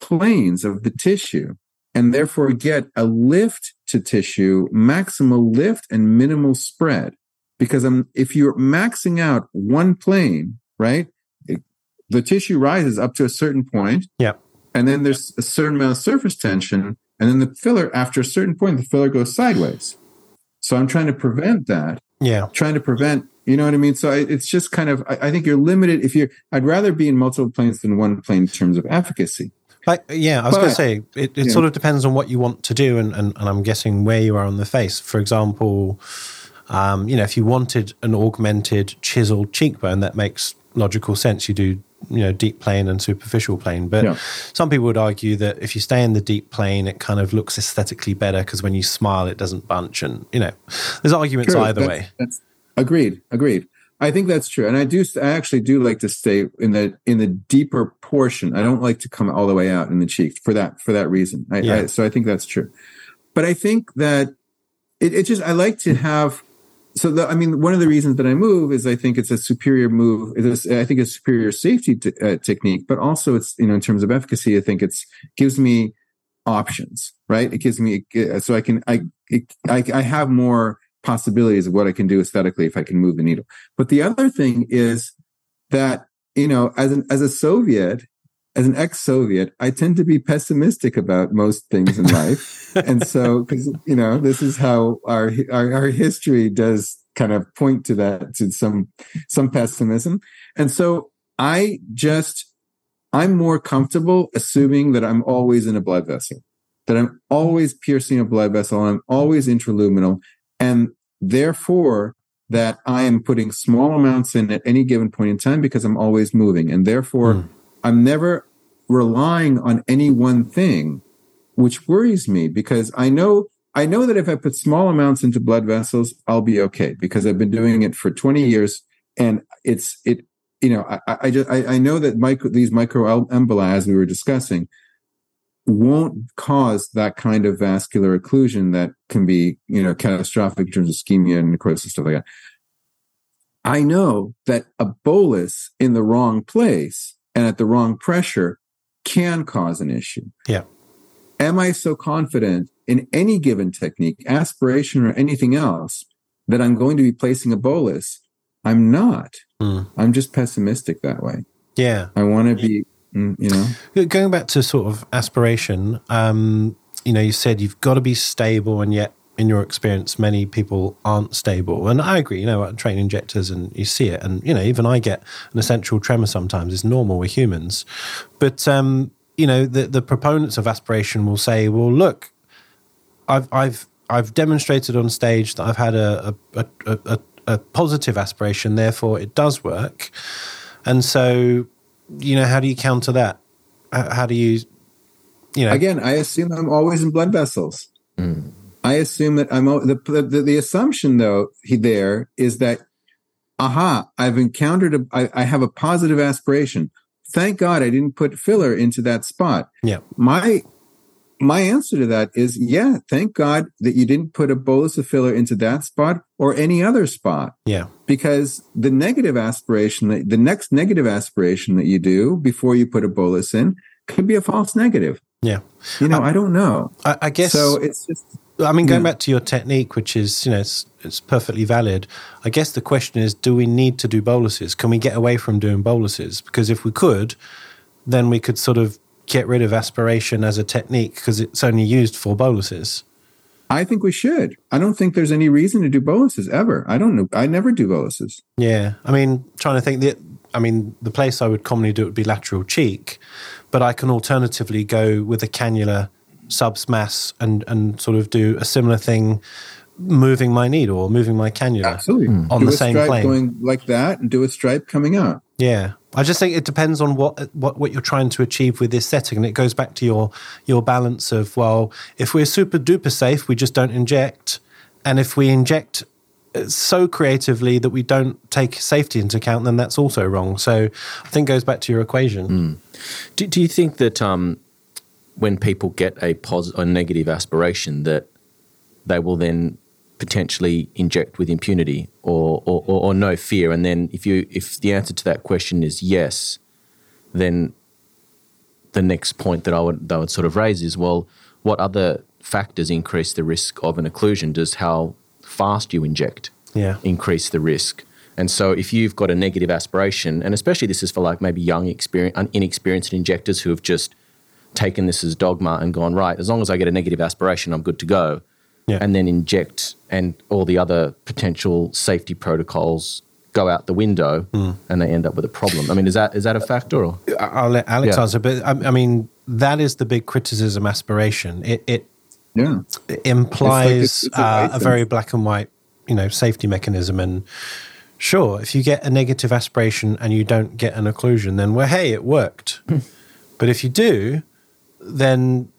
S4: planes of the tissue and therefore get a lift to tissue, maximal lift and minimal spread. Because I'm if you're maxing out one plane, right? The tissue rises up to a certain point,
S1: yeah,
S4: and then there's a certain amount of surface tension, and then the filler, after a certain point, the filler goes sideways. So I'm trying to prevent that
S1: yeah.
S4: trying to prevent you know what i mean so I, it's just kind of I, I think you're limited if you're i'd rather be in multiple planes than one plane in terms of efficacy
S1: Like, yeah, I was going to say it, it
S4: Yeah.
S1: sort of depends on what you want to do, and, and, and I'm guessing where you are on the face. For example, um, you know, if you wanted an augmented chiseled cheekbone, that makes logical sense. You do, you know, deep plane and superficial plane. But
S4: Yeah.
S1: some people would argue that if you stay in the deep plane, it kind of looks aesthetically better because when you smile, it doesn't bunch. And you know, there's arguments
S4: True.
S1: either
S4: That-
S1: way.
S4: that's agreed agreed i think that's true and i do i actually do like to stay in the in the deeper portion i don't like to come all the way out in the cheek for that for that reason I,
S1: Yeah.
S4: I, so i think that's true but i think that it, it just i like to have so the, i mean one of the reasons that i move is i think it's a superior move is, i think it's a superior safety t- uh, technique but also it's you know in terms of efficacy i think it's gives me options right it gives me uh, so i can i it, I, I have more possibilities of what I can do aesthetically if I can move the needle. But the other thing is that, you know, as an as a Soviet, as an ex-Soviet, I tend to be pessimistic about most things in life. and so because you know, this is how our, our our history does kind of point to that to some some pessimism. And so I just I'm more comfortable assuming that I'm always in a blood vessel, that I'm always piercing a blood vessel, I'm always intraluminal, and therefore that I am putting small amounts in at any given point in time because I'm always moving. And therefore,
S1: Mm.
S4: I'm never relying on any one thing, which worries me because I know I know that if I put small amounts into blood vessels, I'll be okay because I've been doing it for 20 years and it's it you know I, I just I, I know that micro these microemboli as we were discussing won't cause that kind of vascular occlusion that can be you know catastrophic in terms of ischemia and necrosis and stuff like that. I know that a bolus in the wrong place and at the wrong pressure can cause an issue.
S1: Yeah.
S4: Am I so confident in any given technique, aspiration or anything else, that I'm going to be placing a bolus? I'm not.
S1: Mm.
S4: I'm just pessimistic that way.
S1: Yeah.
S4: I want to be, mm, you know,
S1: Going back to sort of aspiration, um, you know, you said you've got to be stable, and yet, in your experience, many people aren't stable. And I agree. You know, I train injectors, and you see it. And you know, even I get an essential tremor sometimes. It's normal. We're humans, but um, you know, the the proponents of aspiration will say, "Well, look, I've I've I've demonstrated on stage that I've had a a, a, a, a positive aspiration, therefore it does work." And so you know, how do you counter that? How do you, you know,
S4: again? I assume I'm always in blood vessels. Mm. I assume that I'm the, the the assumption though he, there is that aha, I've encountered a I, I have a positive aspiration. Thank God I didn't put filler into that spot.
S1: Yeah.
S4: My my answer to that is yeah, thank God that you didn't put a bolus of filler into that spot or any other spot.
S1: Yeah.
S4: Because the negative aspiration that the next negative aspiration that you do before you put a bolus in could be a false negative.
S1: Yeah.
S4: You know, I, I don't know.
S1: I, I, guess
S4: so it's just
S1: I mean, going yeah. back to your technique, which is, you know, it's, it's perfectly valid. I guess the question is, do we need to do boluses? Can we get away from doing boluses? Because if we could, then we could sort of get rid of aspiration as a technique because it's only used for boluses?
S4: I think we should. I don't think there's any reason to do boluses ever. I don't know. I never do boluses.
S1: Yeah. I mean, trying to think that, I mean, the place I would commonly do it would be lateral cheek, but I can alternatively go with a cannula sub-SMAS and, and sort of do a similar thing moving my needle or moving my cannula
S4: Absolutely. Hmm.
S1: on
S4: do
S1: the same plane.
S4: Going like that and do a stripe coming out.
S1: Yeah. I just think it depends on what, what what you're trying to achieve with this setting, and it goes back to your your balance of well, if we're super duper safe, we just don't inject, and if we inject so creatively that we don't take safety into account, then that's also wrong. So I think goes back to your equation.
S3: Mm. Do, do you think that um, when people get a positive, a negative aspiration, that they will then potentially inject with impunity or, or, or, or, no fear? And then if you if the answer to that question is yes, then the next point that I would that I would sort of raise is well, what other factors increase the risk of an occlusion? Does how fast you inject
S1: yeah.
S3: increase the risk? And so if you've got a negative aspiration, and especially this is for like maybe young, experience, inexperienced injectors who have just taken this as dogma and gone right, as long as I get a negative aspiration, I'm good to go
S1: yeah.
S3: and then inject and all the other potential safety protocols go out the window mm. and they end up with a problem. I mean, is that is that a factor? Or?
S1: I'll let Alex yeah. answer, but I, I, mean that is the big criticism. Aspiration it it,
S4: yeah.
S1: implies like a, uh, a very black and white, you know, safety mechanism. And sure, if you get a negative aspiration and you don't get an occlusion, then well, hey, it worked. but if you do, then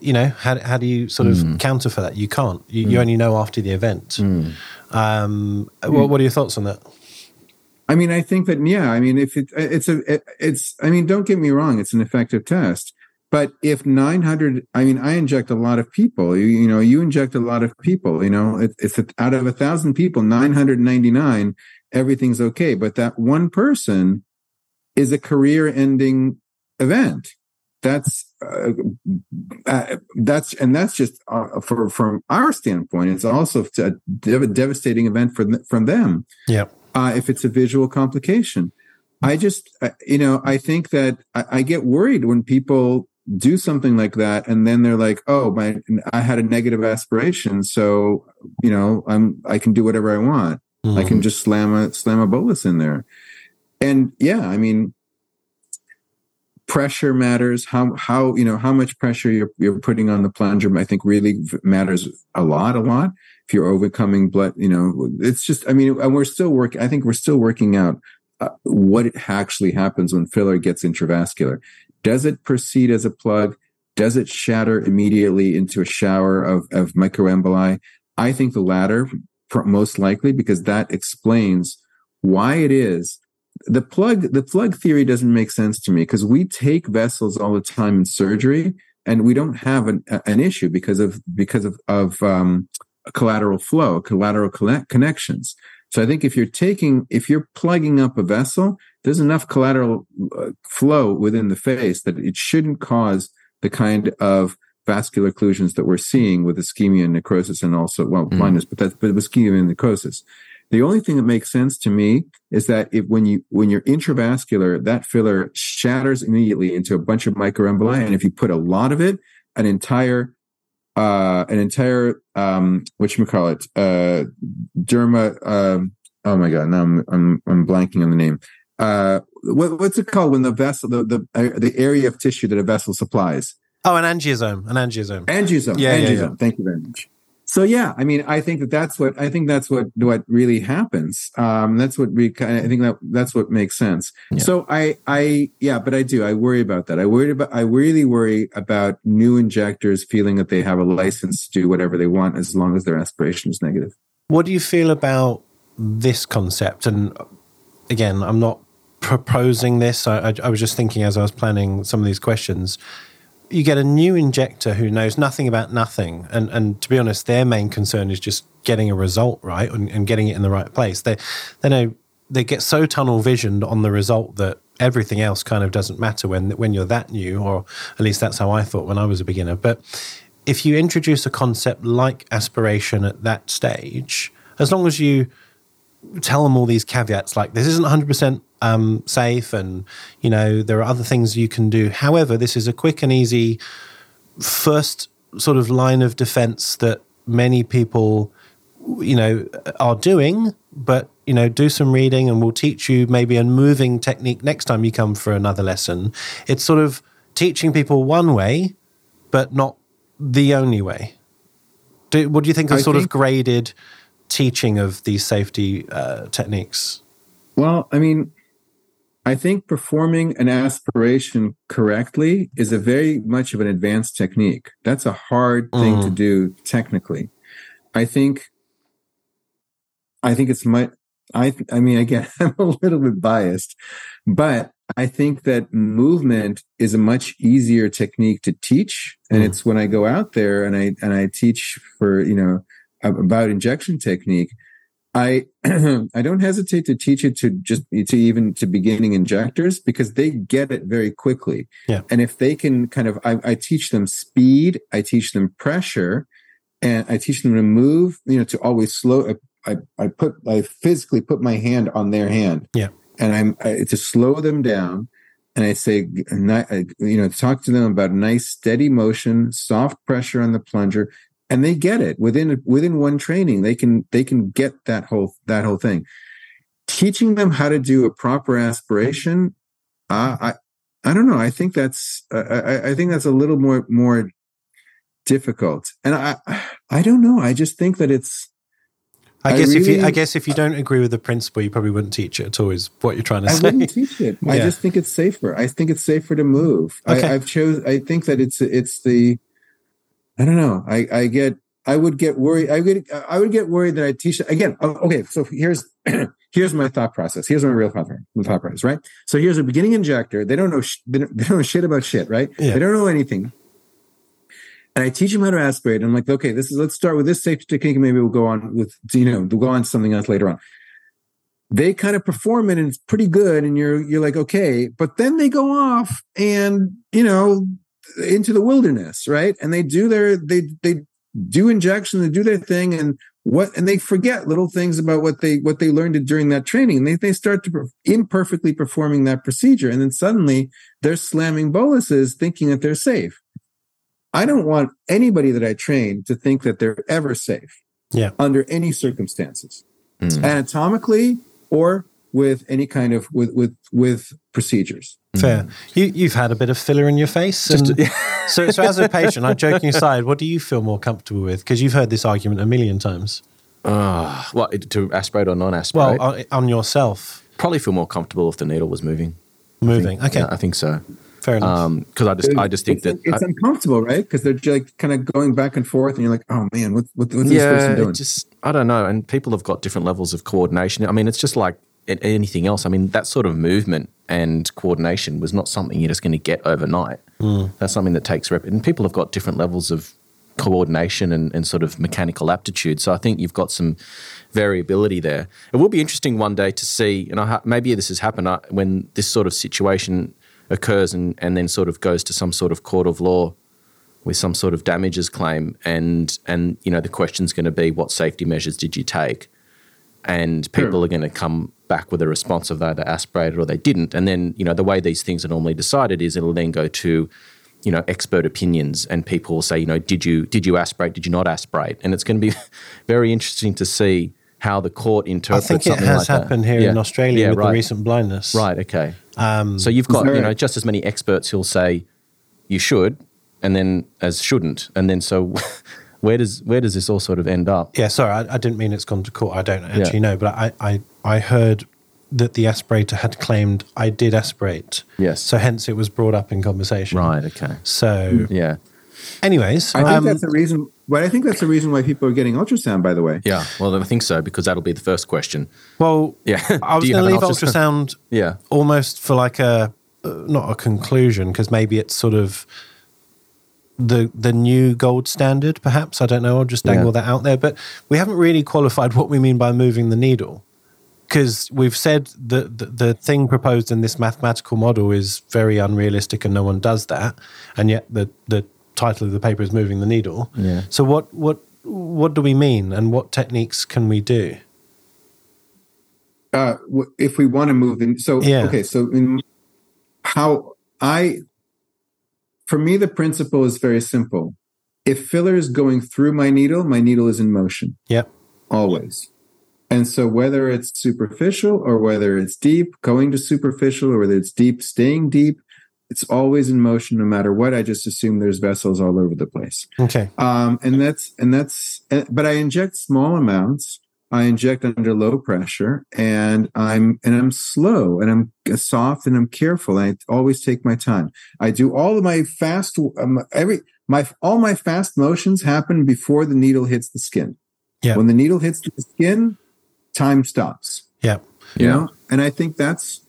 S1: you know, how, how do you sort of mm. counter for that? You can't. You, mm. you, only know after the event. Mm. Um, what, what are your thoughts on that?
S4: I mean, I think that yeah. I mean, if it, it's a, it, it's. I mean, don't get me wrong. It's an effective test. But if 900, I mean, I inject a lot of people. You, you know, you inject a lot of people. You know, it, it's a, out of a thousand people, 999, everything's okay. But that one person is a career-ending event that's uh, uh, that's and that's just uh, for from our standpoint. It's also a dev- devastating event for from them.
S1: Yeah,
S4: uh, if it's a visual complication, I just uh, you know I think that I, I, get worried when people do something like that and then they're like, oh my, I had a negative aspiration, so you know I'm I can do whatever I want. Mm-hmm. I can just slam a slam a bolus in there, and yeah, I mean pressure matters how how you know how much pressure you're you're putting on the plunger i think really matters a lot a lot if you're overcoming blood you know it's just i mean and we're still working i think we're still working out uh, what actually happens when filler gets intravascular does it proceed as a plug? Does it shatter immediately into a shower of, of microemboli? I think the latter most likely because that explains why it is. The plug the plug theory doesn't make sense to me because we take vessels all the time in surgery and we don't have an, an issue because of because of, of um, collateral flow collateral connect, connections. So i think if you're taking if you're plugging up a vessel there's enough collateral uh, flow within the face that it shouldn't cause the kind of vascular occlusions that we're seeing with ischemia and necrosis and also well mm. blindness but that's but ischemia and necrosis the only thing that makes sense to me is that if when you when you're intravascular, that filler shatters immediately into a bunch of microemboli, and if you put a lot of it, an entire uh, an entire um, what you call it, uh, derma. Um, oh my god, now I'm I'm I'm blanking on the name. Uh, what, what's it called when the vessel the the uh, the area of tissue that a vessel supplies?
S1: Oh, an angiosome, an angiosome.
S4: Angiosome. Yeah, angiosome. Yeah, yeah. Thank you very much. so yeah, I mean, I think that that's what I think that's what what really happens. Um, that's what we I think that that's what makes sense. Yeah. So I I yeah, but I do I worry about that. I worry about I really worry about new injectors feeling that they have a license to do whatever they want as long as their aspiration is negative.
S1: What do you feel about this concept? And again, I'm not proposing this. I, I, I was just thinking as I was planning some of these questions you get a new injector who knows nothing about nothing, and and to be honest, their main concern is just getting a result right and, and getting it in the right place. They they know they get so tunnel visioned on the result that everything else kind of doesn't matter when when you're that new, or at least that's how I thought when I was a beginner. But if you introduce a concept like aspiration at that stage, as long as you tell them all these caveats like this isn't 100% um, safe and you know there are other things you can do. However this is a quick and easy first sort of line of defense that many people you know are doing but you know do some reading and we'll teach you maybe a moving technique next time you come for another lesson. It's sort of teaching people one way but not the only way. Do, what do you think of I sort think- of graded teaching of these safety uh, techniques?
S4: Well, I mean, I think performing an aspiration correctly is a very much of an advanced technique. That's a hard thing mm. to do technically. I think, I think it's my, I, I mean, again, I'm a little bit biased, but I think that movement is a much easier technique to teach. And mm. it's when I go out there and I, and I teach for, you know, about injection technique, I I don't hesitate to teach it to just to even to beginning injectors because they get it very quickly.
S1: Yeah.
S4: And if they can kind of I, I teach them speed, I teach them pressure, and I teach them to move, you know, to always slow uh, I, I put I physically put my hand on their hand.
S1: Yeah.
S4: And I'm I, to slow them down and I say, uh, you know, talk to them about nice steady motion, soft pressure on the plunger, and they get it within within one training they can they can get that whole that whole thing teaching them how to do a proper aspiration uh, i i don't know i think that's I, I think that's a little more more difficult and i i don't know i just think that it's
S1: I, I guess really, if you, I guess if you don't agree with the principle, you probably wouldn't teach it at all. Is what you're trying to
S4: I
S1: say?
S4: I wouldn't teach it. yeah. I just think it's safer. I think it's safer to move. Okay. I, I've chose. I think that it's it's the I don't know. I, I get, I would get worried. I would, I would get worried that I teach again. Oh, okay. So here's, here's my thought process. Here's my real thought, thought process, right? So here's a beginning injector. They don't know, sh- they, don't, they don't know shit about shit, right? Yeah. They don't know anything. And I teach them how to aspirate. I'm like, okay, this is, let's start with this safety technique. And maybe we'll go on with, you know, we'll go on to something else later on. They kind of perform it and it's pretty good. And you're, you're like, okay, but then they go off and, you know, into the wilderness, right? And they do their they they do injection, they do their thing, and what and they forget little things about what they what they learned during that training. And they they start to imperfectly performing that procedure, and then suddenly they're slamming boluses, thinking that they're safe. I don't want anybody that I train to think that they're ever safe.
S1: Yeah.
S4: Under any circumstances. Mm. Anatomically or with any kind of with with with procedures.
S1: Fair. You you've had a bit of filler in your face, and Just, so so as a patient, I'm joking aside. What do you feel more comfortable with? Because you've heard this argument a million times.
S3: Uh, what to aspirate or non-aspirate?
S1: Well, on, on yourself,
S3: probably feel more comfortable if the needle was moving.
S1: Moving.
S3: I think,
S1: okay.
S3: Yeah, I think so.
S1: Fair enough.
S3: Because um, I just, I just think
S4: it's,
S3: that
S4: it's
S3: I,
S4: uncomfortable, right? Because they're like kind of going back and forth, and you're like, "Oh man, what, what, what's yeah, this person doing?"
S3: Just, I don't know. And people have got different levels of coordination. I mean, it's just like anything else. I mean, that sort of movement and coordination was not something you're just going to get overnight. Mm. That's something that takes rep. And people have got different levels of coordination and, and sort of mechanical aptitude. So I think you've got some variability there. It will be interesting one day to see, and I, maybe this has happened uh, when this sort of situation occurs and, and then sort of goes to some sort of court of law with some sort of damages claim and and you know the question's going to be what safety measures did you take and people sure. are going to come back with a response of they either aspirated or they didn't. And then, you know, the way these things are normally decided is it'll then go to, you know, expert opinions and people will say, you know, did you did you aspirate, did you not aspirate? And it's going to be very interesting to see how the court interprets that.
S1: I think it has
S3: like
S1: happened that. here yeah. in Australia yeah, with right. the recent blindness.
S3: Right, okay. Um, so you've got, you know, just as many experts who'll say you should and then as shouldn't. And then so where does where does this all sort of end up?
S1: Yeah, sorry, I, I didn't mean it's gone to court. I don't actually know, but I, I, I heard that the aspirator had claimed I did aspirate.
S3: Yes.
S1: So hence it was brought up in conversation.
S3: Right. Okay.
S1: So,
S3: Yeah.
S1: anyways,
S4: I think
S1: um,
S4: that's the reason. But I think that's the reason why people are getting ultrasound. By the way,
S3: Yeah. Well, I think so because that'll be the first question.
S1: well,
S3: Yeah.
S1: I was going to leave
S3: an
S1: ultrasound
S3: Yeah.
S1: almost for like a uh, not a conclusion because maybe it's sort of the the new gold standard perhaps i don't know i'll just dangle
S3: Yeah.
S1: that out there but we haven't really qualified what we mean by moving the needle because we've said that the, the thing proposed in this mathematical model is very unrealistic and no one does that and yet the the title of the paper is moving the needle
S3: Yeah.
S1: so what what what do we mean and what techniques can we do
S4: uh, if we want to move in, so
S1: Yeah.
S4: okay, so in how I, for me, the principle is very simple. If filler is going through my needle, my needle is in motion
S1: yep
S4: always. And so whether it's superficial or whether it's deep, going to superficial, or whether it's deep, staying deep, it's always in motion no matter what. I just assume there's vessels all over the place.
S1: okay
S4: Um, and that's and that's but I inject small amounts. I inject under low pressure, and I'm and I'm slow and I'm soft and I'm careful. And I always take my time. I do all of my fast um, every my all my fast motions happen before the needle hits the skin.
S1: Yeah.
S4: When the needle hits the skin, time stops.
S1: yep
S4: You
S3: Yeah.
S4: know, and I think that's.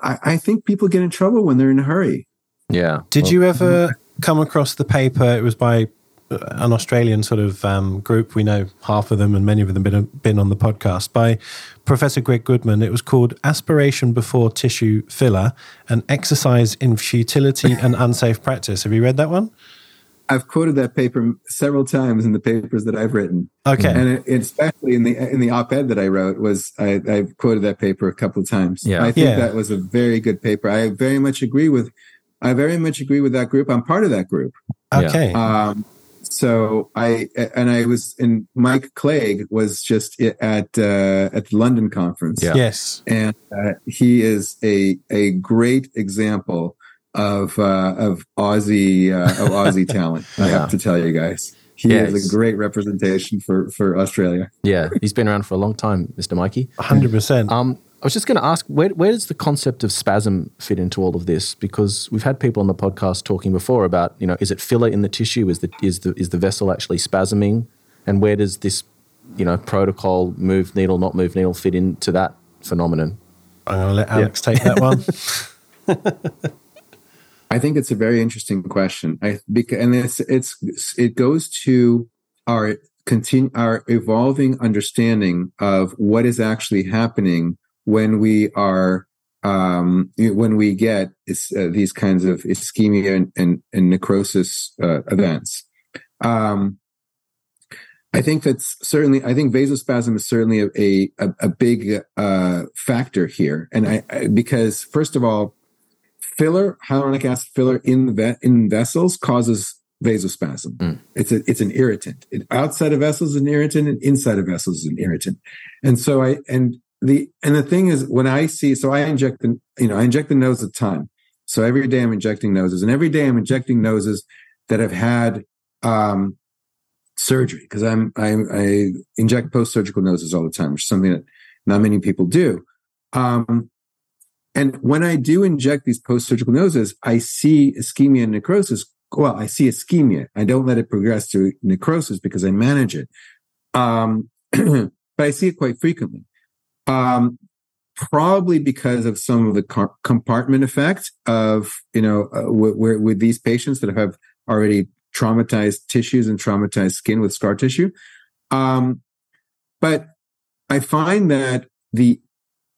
S4: I, I think people get in trouble when they're in a hurry.
S3: Yeah.
S1: Did
S3: Well,
S1: you ever come across the paper? It was by uh, an Australian sort of um, group. We know half of them, and many of them been been on the podcast by Professor Greg Goodman. It was called "Aspiration Before Tissue Filler: An Exercise in Futility and Unsafe Practice." Have you read that one?
S4: I've quoted that paper several times in the papers that I've written.
S1: Okay,
S4: and it, especially in the in the op-ed that I wrote was I, I quoted that paper a couple of times.
S3: Yeah.
S4: I think
S1: Yeah.
S4: that was a very good paper. I very much agree with. I very much agree with that group. I'm part of that group.
S1: okay,
S4: Um, so I and I was and Mike Clegg was just at uh, at the London conference.
S3: Yeah.
S1: yes,
S4: and uh, he is a a great example of uh, of Aussie uh, of Aussie talent. I
S3: Yeah.
S4: have to tell you guys, he
S3: Yes.
S4: is a great representation for for Australia.
S3: Yeah. He's been around for a long time, Mr. Mikey.
S1: hundred percent.
S3: Um, I was just going to ask, where, where does the concept of spasm fit into all of this? Because we've had people on the podcast talking before about, you know, is it filler in the tissue? Is the is the is the vessel actually spasming? And where does this, you know, protocol move needle, not move needle fit into that phenomenon?
S1: I'm going to let Alex take that one.
S4: I think it's a very interesting question. I because and it's it's it goes to our continue our evolving understanding of what is actually happening when we are um, when we get uh, these kinds of ischemia and, and, and necrosis uh, events. Um, I think that's certainly. I think vasospasm is certainly a a, a big uh, factor here, and I, I because first of all, filler hyaluronic acid filler in in vessels causes vasospasm.
S3: Mm.
S4: It's a it's an irritant. It, outside of vessels is an irritant, and inside of vessels is an irritant. And so I and the and the thing is when I see so I inject the you know I inject the nose at a time. So every day I'm injecting noses, and every day I'm injecting noses that have had um, surgery because I'm I, I inject post surgical noses all the time, which is something that not many people do. Um, and when I do inject these post surgical noses, I see ischemia and necrosis. Well, I see ischemia. I don't let it progress to necrosis because I manage it. Um, but I see it quite frequently. Um, probably because of some of the car- compartment effect of, you know, uh, where with these patients that have already traumatized tissues and traumatized skin with scar tissue. Um, but I find that the,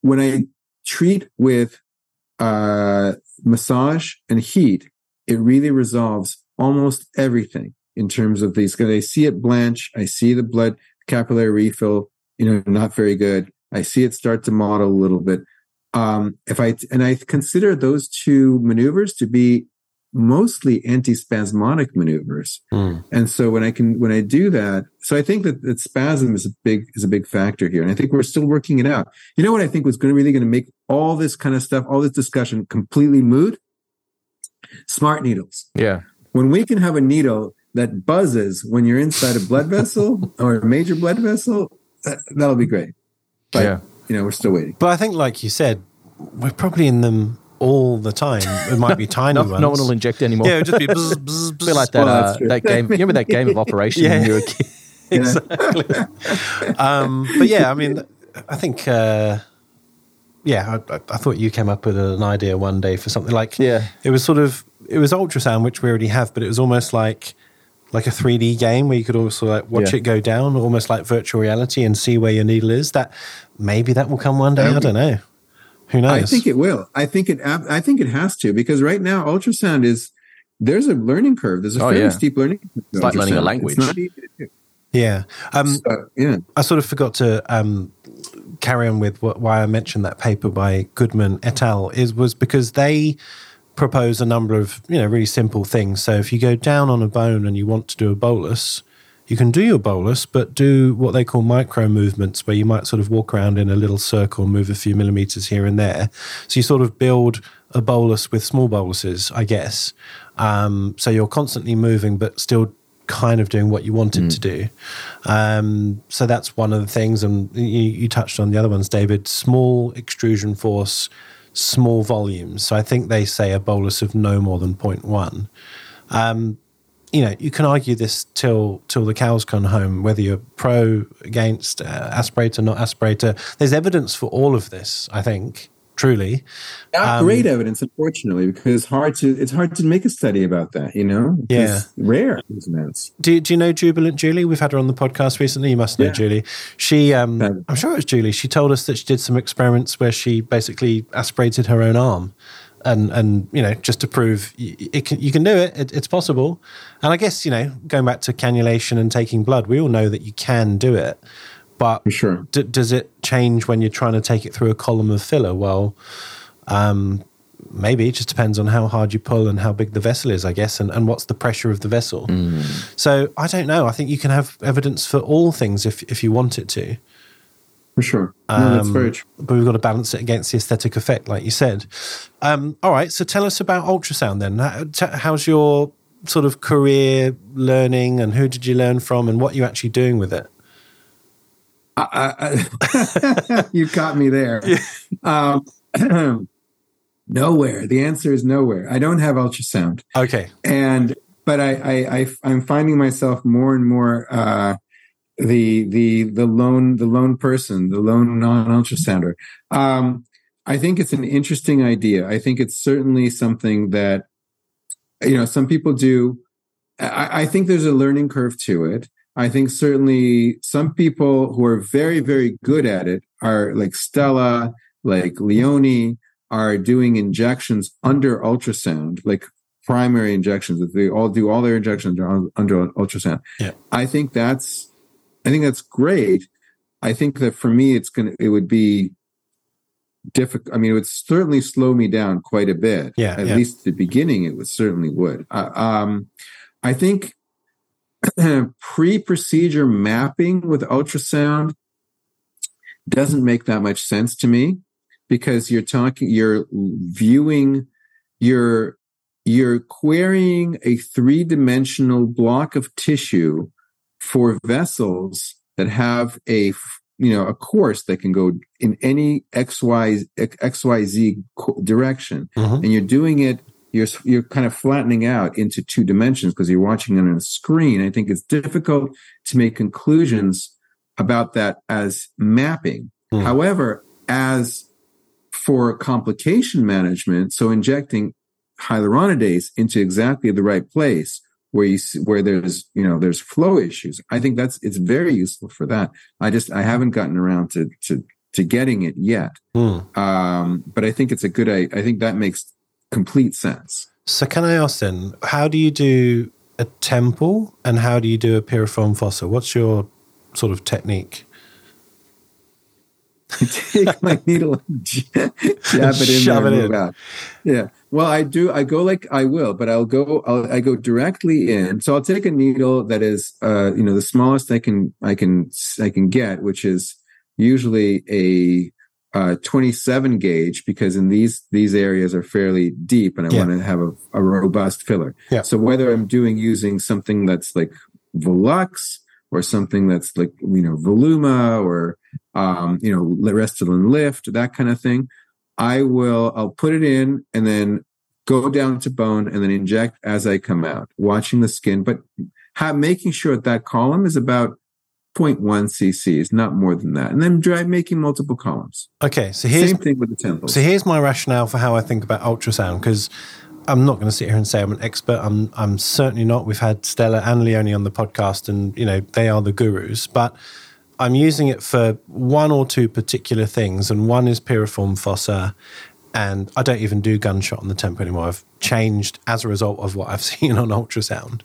S4: when I treat with uh, massage and heat, it really resolves almost everything in terms of these. Because I see it blanch, I see the blood capillary refill, you know, not very good. I see it start to mottle a little bit. Um, if I and I consider those two maneuvers to be mostly anti-spasmodic maneuvers.
S1: Mm.
S4: And so when I can when I do that, so I think that, that spasm is a big is a big factor here. And I think we're still working it out. You know what I think was going to really going to make all this kind of stuff, all this discussion completely moot? Smart needles.
S3: Yeah.
S4: When we can have a needle that buzzes when you're inside a blood vessel or a major blood vessel, that, that'll be great. But,
S3: Yeah.
S4: you know, we're still waiting.
S1: But I think, like you said, we're probably in them all the time. It might be tiny
S3: No,
S1: ones.
S3: no one will inject anymore.
S1: Yeah, it'll just be bzz, bzz, bzz.
S3: feel like that,
S4: Well,
S3: uh, that game. You remember that game of Operation when you were a kid?
S1: exactly. um, but yeah, I mean, I think, uh, yeah, I, I- I thought you came up with an idea one day for something like,
S3: Yeah.
S1: it was sort of, it was ultrasound, which we already have, but it was almost like, like a 3D game where you could also like watch
S3: Yeah.
S1: it go down, almost like virtual reality, and see where your needle is. That maybe that will come one day. I don't know. Who knows?
S4: I think it will. I think it. I think it has to because right now ultrasound is there's a learning curve. There's a
S3: Oh,
S4: fairly
S3: yeah.
S4: steep learning. curve.
S3: It's like learning a language.
S4: It's not easy to do.
S1: yeah. Um,
S4: So, yeah.
S1: I sort of forgot to um, carry on with what, why I mentioned that paper by Goodman et al. is was because they propose a number of you know really simple things. So if you go down on a bone and you want to do a bolus, you can do your bolus, but do what they call micro movements, where you might sort of walk around in a little circle, move a few millimeters here and there. So you sort of build a bolus with small boluses, I guess. Um, so you're constantly moving, but still kind of doing what you wanted to do. Um, so that's one of the things. And you, you touched on the other ones, David. Small extrusion force, small volumes. So I think they say a bolus of no more than 0.1 you know, you can argue this till till the cows come home, whether you're pro, against, uh, aspirator, not aspirator. There's evidence for all of this. I think truly.
S4: Not
S1: Um,
S4: great evidence, unfortunately, because it's hard to it's hard to make a study about that. You know,
S1: Yeah.
S4: It's rare events.
S1: Do, do you know Jubilant Julie? We've had her on the podcast recently. You must know
S4: Yeah.
S1: Julie. She, um, I'm sure it was Julie. She told us that she did some experiments where she basically aspirated her own arm, and and you know just to prove y- it can, you can do it, it. It's possible. And I guess you know going back to cannulation and taking blood, we all know that you can do it, but
S4: For sure.
S1: D- does it change when you're trying to take it through a column of filler? Well, um, maybe it just depends on how hard you pull and how big the vessel is, I guess, and, and what's the pressure of the vessel. So I don't know. I think you can have evidence for all things if if you want it to,
S4: For sure. No, that's
S1: Um,
S4: very true.
S1: but we've got to balance it against the aesthetic effect, like you said. Um, all right. So tell us about ultrasound then. How- t- How's your sort of career learning, and who did you learn from, and what are you actually doing with it?
S4: I, I, you caught me there. Um, nowhere. The answer is nowhere. I don't have ultrasound,
S1: Okay.
S4: and but I, I, I I'm finding myself more and more uh, the the the lone the lone person, the lone non ultrasounder. Um, I think it's an interesting idea. I think it's certainly something that you know some people do. I, I think there's a learning curve to it. I think certainly some people who are very, very good at it are like Stella, like Leonie, are doing injections under ultrasound, like primary injections. They all do all their injections under, ultrasound.
S1: Yeah.
S4: I think that's, I think that's great. I think that for me, it's gonna, it would be difficult. I mean, it would certainly slow me down quite a bit.
S1: Yeah,
S4: At
S1: yeah.
S4: least at the beginning, it would certainly would. Uh, um, I think pre-procedure mapping with ultrasound doesn't make that much sense to me because you're talking you're viewing you're you're querying a three-dimensional block of tissue for vessels that have a you know a course that can go in any xy xyz direction
S1: Mhm.
S4: and you're doing it you're you're kind of flattening out into two dimensions because you're watching it on a screen. I think it's difficult to make conclusions about that as mapping.
S1: Hmm.
S4: However, as for complication management, so injecting hyaluronidase into exactly the right place where you see, where there's you know there's flow issues, I think that's it's very useful for that. I just I haven't gotten around to to to getting it yet,
S1: Hmm.
S4: um, but I think it's a good. I, I think that makes complete sense.
S1: So can I ask then, how do you do a temple and how do you do a piriform fossa? What's your sort of technique?
S4: take my needle and jab it in
S1: Shove
S4: there and
S1: it
S4: move
S1: in.
S4: out. Yeah. Well, I do. I go like I will, but I'll go. I'll, I go directly in. So I'll take a needle that is, uh, you know, the smallest I can, I can, I can get, which is usually a uh, 27 gauge because in these these areas are fairly deep and I
S1: Yeah.
S4: want to have a, a robust filler.
S1: Yeah.
S4: So whether I'm doing using something that's like Volux or something that's like you know Voluma or um, you know Restylane Lift that kind of thing, I will I'll put it in and then go down to bone and then inject as I come out, watching the skin, but have, making sure that that column is about 0.1 cc's, not more than that, and then dry making multiple columns.
S1: Okay, so here's
S4: Same thing with the temples.
S1: So here's my rationale for how I think about ultrasound because I'm not going to sit here and say I'm an expert. I'm I'm certainly not. We've had Stella and Leonie on the podcast, and you know they are the gurus. But I'm using it for one or two particular things, and one is piriform fossa, and I don't even do gunshot on the temple anymore. I've changed as a result of what I've seen on ultrasound.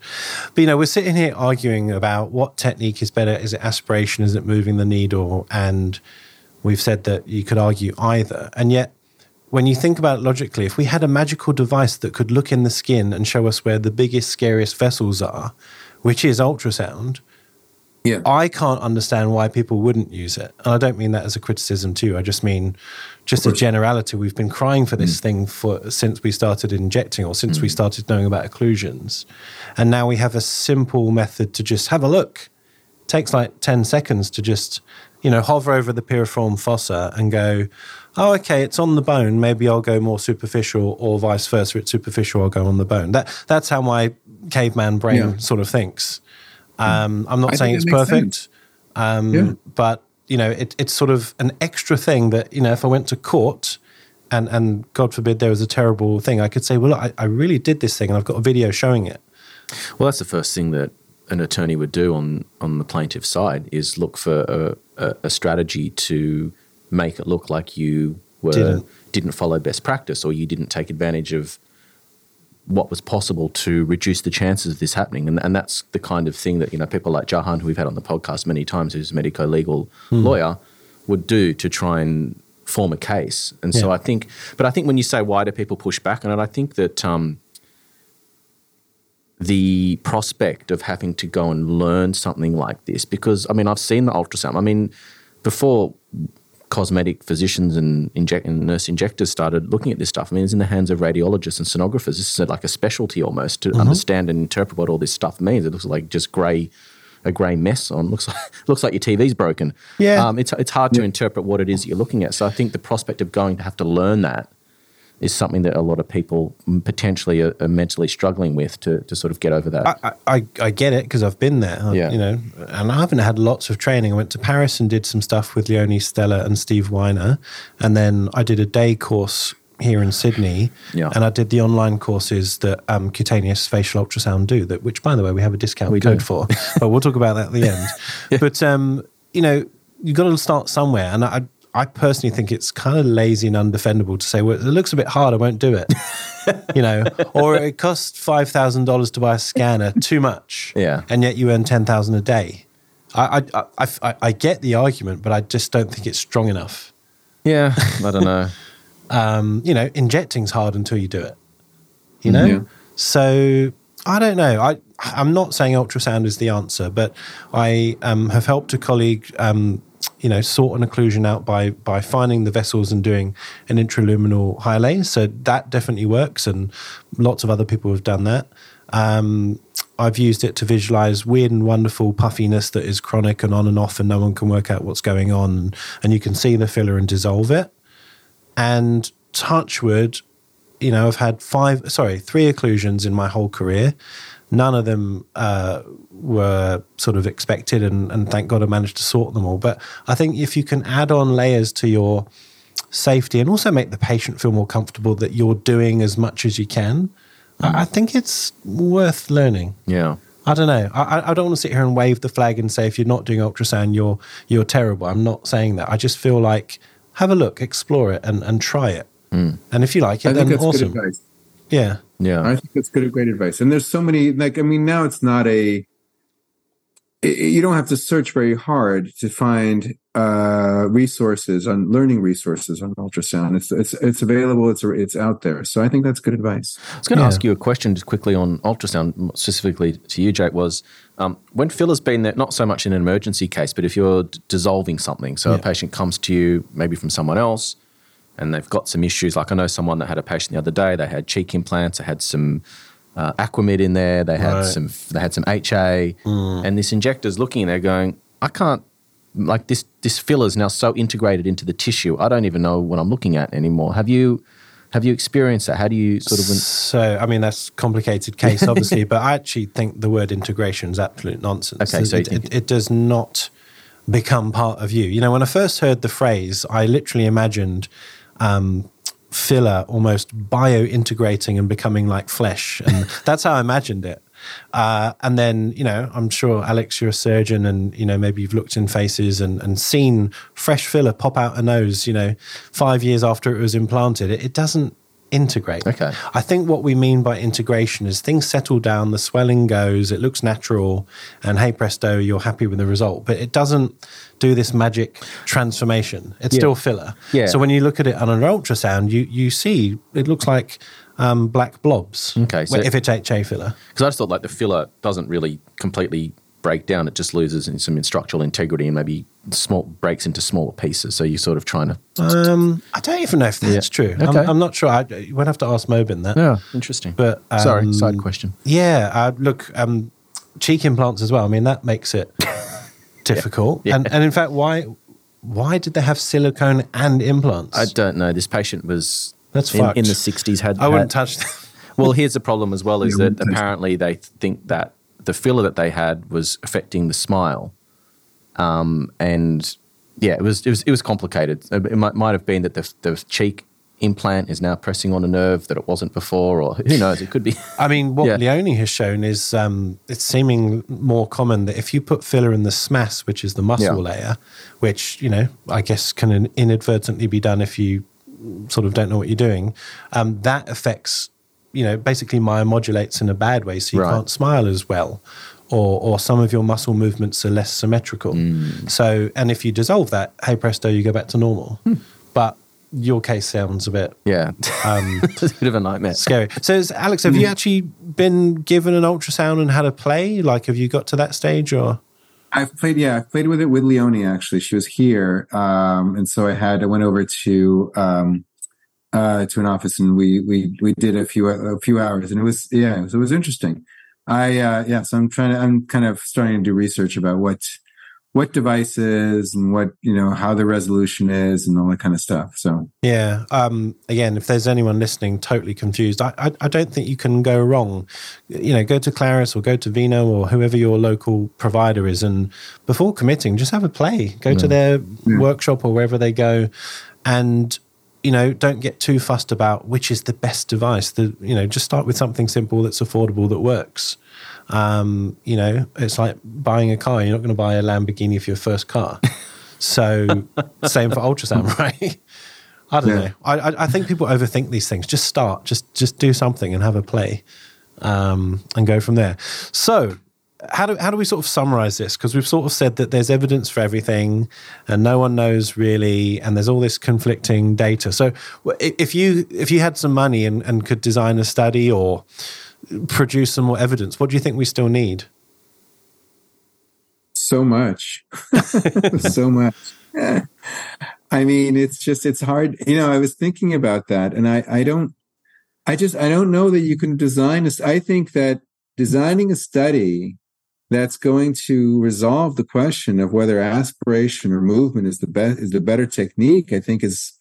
S1: But you know, we're sitting here arguing about what technique is better. Is it aspiration? Is it moving the needle? And we've said that you could argue either. And yet, when you think about it logically, if we had a magical device that could look in the skin and show us where the biggest, scariest vessels are, which is ultrasound,
S4: yeah.
S1: I can't understand why people wouldn't use it. And I don't mean that as a criticism too. I just mean just a generality. We've been crying for this mm. thing for since we started injecting or since we mm. started knowing about occlusions. And now we have a simple method to just have a look. takes like 10 seconds to just, you know, hover over the piriform fossa and go, oh, okay, it's on the bone. Maybe I'll go more superficial or vice versa. It's superficial, I'll go on the bone. That That's how my caveman brain
S4: Yeah.
S1: sort of thinks. Um, I'm not
S4: I
S1: saying it's perfect, um,
S4: Yeah.
S1: but you know, it, it's sort of an extra thing that you know, if I went to court and and God forbid there was a terrible thing, I could say, well, I, I really did this thing, and I've got a video showing it.
S3: Well, that's the first thing that an attorney would do on on the plaintiff's side is look for a, a, a strategy to make it look like you were
S1: Didn't.
S3: didn't follow best practice or you didn't take advantage of what was possible to reduce the chances of this happening. And, and that's the kind of thing that, you know, people like Jahan, who we've had on the podcast many times, who's a medico legal lawyer, would do to try and form a case. And so I think, but I think when you say why do people push back on it, I think that um, the prospect of having to go and learn something like this, because I mean, I've seen the ultrasound. I mean, before cosmetic physicians and, inject, and nurse injectors started looking at this stuff, I mean, it's in the hands of radiologists and sonographers. This is like a specialty almost to understand and interpret what all this stuff means. It looks like just grey. A grey mess on looks like looks like your TV's broken.
S1: Yeah.
S3: um, it's it's hard to interpret what it is that you're looking at. So I think the prospect of going to have to learn that is something that a lot of people potentially are, are mentally struggling with to, to sort of get over that.
S1: I, I, I get it because I've been there,
S3: Yeah.
S1: you know, and I haven't had lots of training. I went to Paris and did some stuff with Leonie Schelke and Steve Weiner, and then I did a day course here in Sydney,
S3: Yeah.
S1: and I did the online courses that um, cutaneous facial ultrasound do. That, which, by the way, we have a discount
S3: We
S1: code
S3: do.
S1: for, but we'll talk about that at the end. But um, you know, you've got to start somewhere, and I. I personally think it's kind of lazy and undefendable to say, well, it looks a bit hard, I won't do it. you know, or it costs five thousand dollars to buy a scanner, too much.
S3: Yeah.
S1: and yet you earn ten thousand a day. I, I, I, I, I get the argument, but I just don't think it's strong enough.
S3: yeah, I don't know.
S1: Um, you know, injecting's hard until you do it. You know,
S4: Yeah.
S1: so I don't know. I I'm not saying ultrasound is the answer, but I um, have helped a colleague. Um, you know, sort an occlusion out by by finding the vessels and doing an intraluminal hyalase. So that definitely works, and lots of other people have done that. Um, I've used it to visualize weird and wonderful puffiness that is chronic and on and off, and no one can work out what's going on. And you can see the filler and dissolve it. And touchwood, you know, I've had five, sorry, three occlusions in my whole career. None of them uh, were sort of expected, and, and thank God I managed to sort them all. But I think if you can add on layers to your safety and also make the patient feel more comfortable that you're doing as much as you can, I, I think it's worth learning.
S3: Yeah.
S1: I don't know. I, I- I don't want to sit here and wave the flag and say if you're not doing ultrasound, you're you're terrible. I'm not saying that. I just feel like have a look, explore it, and, and try it. And if you like
S4: I
S1: it,
S4: think
S1: then
S4: that's
S1: awesome.
S4: good.
S1: Yeah,
S3: Yeah.
S4: I think that's good, great advice. And there's so many, like, I mean, now it's not a, you don't have to search very hard to find uh, resources on learning resources on ultrasound. It's it's it's available. It's it's out there. So I think that's good advice.
S3: I was going to yeah. ask you a question just quickly on ultrasound, specifically to you, Jake. Was um, when Phil has been there, not so much in an emergency case, but if you're d- dissolving something, so yeah. a patient comes to you maybe from someone else, and they've got some issues. Like I know someone that had a patient the other day. They had cheek implants. They had some uh, Aquamid in there. They had right. some. They had some HA, mm. and this injector's looking and they're going, I can't. Like this, this filler is now so integrated into the tissue. I don't even know what I'm looking at anymore. Have you, have you experienced that? How do you sort of?
S1: So, I mean, that's complicated case, obviously, but I actually think the word integration is absolute nonsense.
S3: Okay, so
S1: it,
S3: it,
S1: it, does not become part of you. You know, when I first heard the phrase, I literally imagined um, filler almost bio integrating and becoming like flesh. And that's how I imagined it. Uh, and then, you know, I'm sure, Alex, you're a surgeon and, you know, maybe you've looked in faces and, and seen fresh filler pop out a nose, you know, five years after it was implanted. It, it doesn't integrate.
S3: Okay.
S1: I think what we mean by integration is things settle down, the swelling goes, it looks natural, and hey presto, you're happy with the result. But it doesn't do this magic transformation. It's yeah. still filler.
S3: Yeah.
S1: So when you look at it on an ultrasound, you you see it looks like um, black blobs.
S3: Okay.
S1: So if it's HA filler.
S3: Because I just thought like the filler doesn't really completely break down. It just loses some structural integrity and maybe small breaks into smaller pieces. So you're sort of trying to.
S1: Um, I don't even know if that's yeah. true. Okay. I'm, I'm, not sure. I, we'll have to ask Mobin that.
S3: Yeah, interesting.
S1: But um,
S3: sorry, side question.
S1: Yeah, uh, look, um, cheek implants as well. I mean, that makes it difficult. Yeah. And and in fact, why why did they have silicone and implants?
S3: I don't know. This patient was
S1: that's
S3: in,
S1: in
S3: the 60s. Had
S1: I wouldn't
S3: had,
S1: touch. That.
S3: well, here's the problem as well: is that apparently they think that the filler that they had was affecting the smile, um, and yeah, it was it was it was complicated. It might, might have been that the the cheek implant is now pressing on a nerve that it wasn't before, or who knows? It could be.
S1: I mean, what yeah. Leonie has shown is um, it's seeming more common that if you put filler in the SMAS, which is the muscle yeah. layer, which you know I guess can inadvertently be done if you sort of don't know what you're doing, um, that affects you know, basically myomodulates in a bad way, so you right. can't smile as well. Or, or some of your muscle movements are less symmetrical. Mm. So, and if you dissolve that, hey presto, you go back to normal. Hmm. But your case sounds a bit
S3: yeah um, it's a bit of a nightmare
S1: scary so alex have you hmm. actually been given an ultrasound and had a play like have you got to that stage or
S4: i've played yeah i've played with it with leonie actually she was here um, and so i had i went over to um, uh, to an office, and we we we did a few a few hours, and it was yeah, it was, it was interesting. I uh, yeah, so I'm trying to I'm kind of starting to do research about what what devices and what you know how the resolution is and all that kind of stuff so
S1: yeah um, again if there's anyone listening totally confused I, I, I don't think you can go wrong you know go to clarius or go to vino or whoever your local provider is and before committing just have a play go yeah. to their yeah. workshop or wherever they go and you know, don't get too fussed about which is the best device. The, you know, just start with something simple that's affordable that works. Um, you know, it's like buying a car. You're not going to buy a Lamborghini for your first car. So, same for ultrasound, right? I don't yeah. know. I, I think people overthink these things. Just start. Just just do something and have a play, um, and go from there. So how do how do we sort of summarize this? Because we've sort of said that there's evidence for everything, and no one knows really, and there's all this conflicting data. So, if you if you had some money and, and could design a study or produce some more evidence, what do you think we still need?
S4: So much, so much. I mean, it's just it's hard. You know, I was thinking about that, and I I don't. I just I don't know that you can design this. I think that designing a study that's going to resolve the question of whether aspiration or movement is the best is the better technique i think is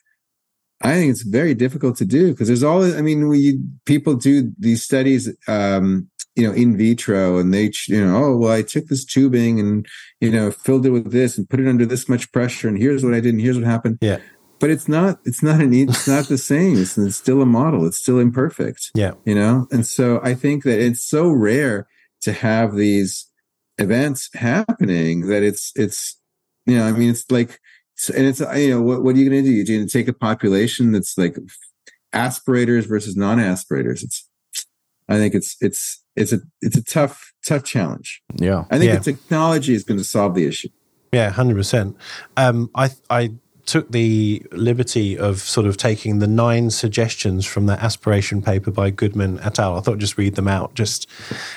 S4: i think it's very difficult to do because there's all i mean we people do these studies um you know in vitro and they you know oh well i took this tubing and you know filled it with this and put it under this much pressure and here's what i did and here's what happened.
S1: Yeah.
S4: But it's not it's not an it's not the same. It's, it's still a model. It's still imperfect.
S1: Yeah.
S4: You know? And so i think that it's so rare to have these events happening that it's it's you know i mean it's like and it's you know what, what are you going to do you're going to take a population that's like aspirators versus non-aspirators it's I think it's it's it's a it's a tough tough challenge.
S3: Yeah,
S4: I think
S1: Yeah.
S4: the technology is going to solve the issue.
S1: Yeah, hundred percent. Um, I I took the liberty of sort of taking the nine suggestions from that aspiration paper by Goodman et al. I thought I'd just read them out, just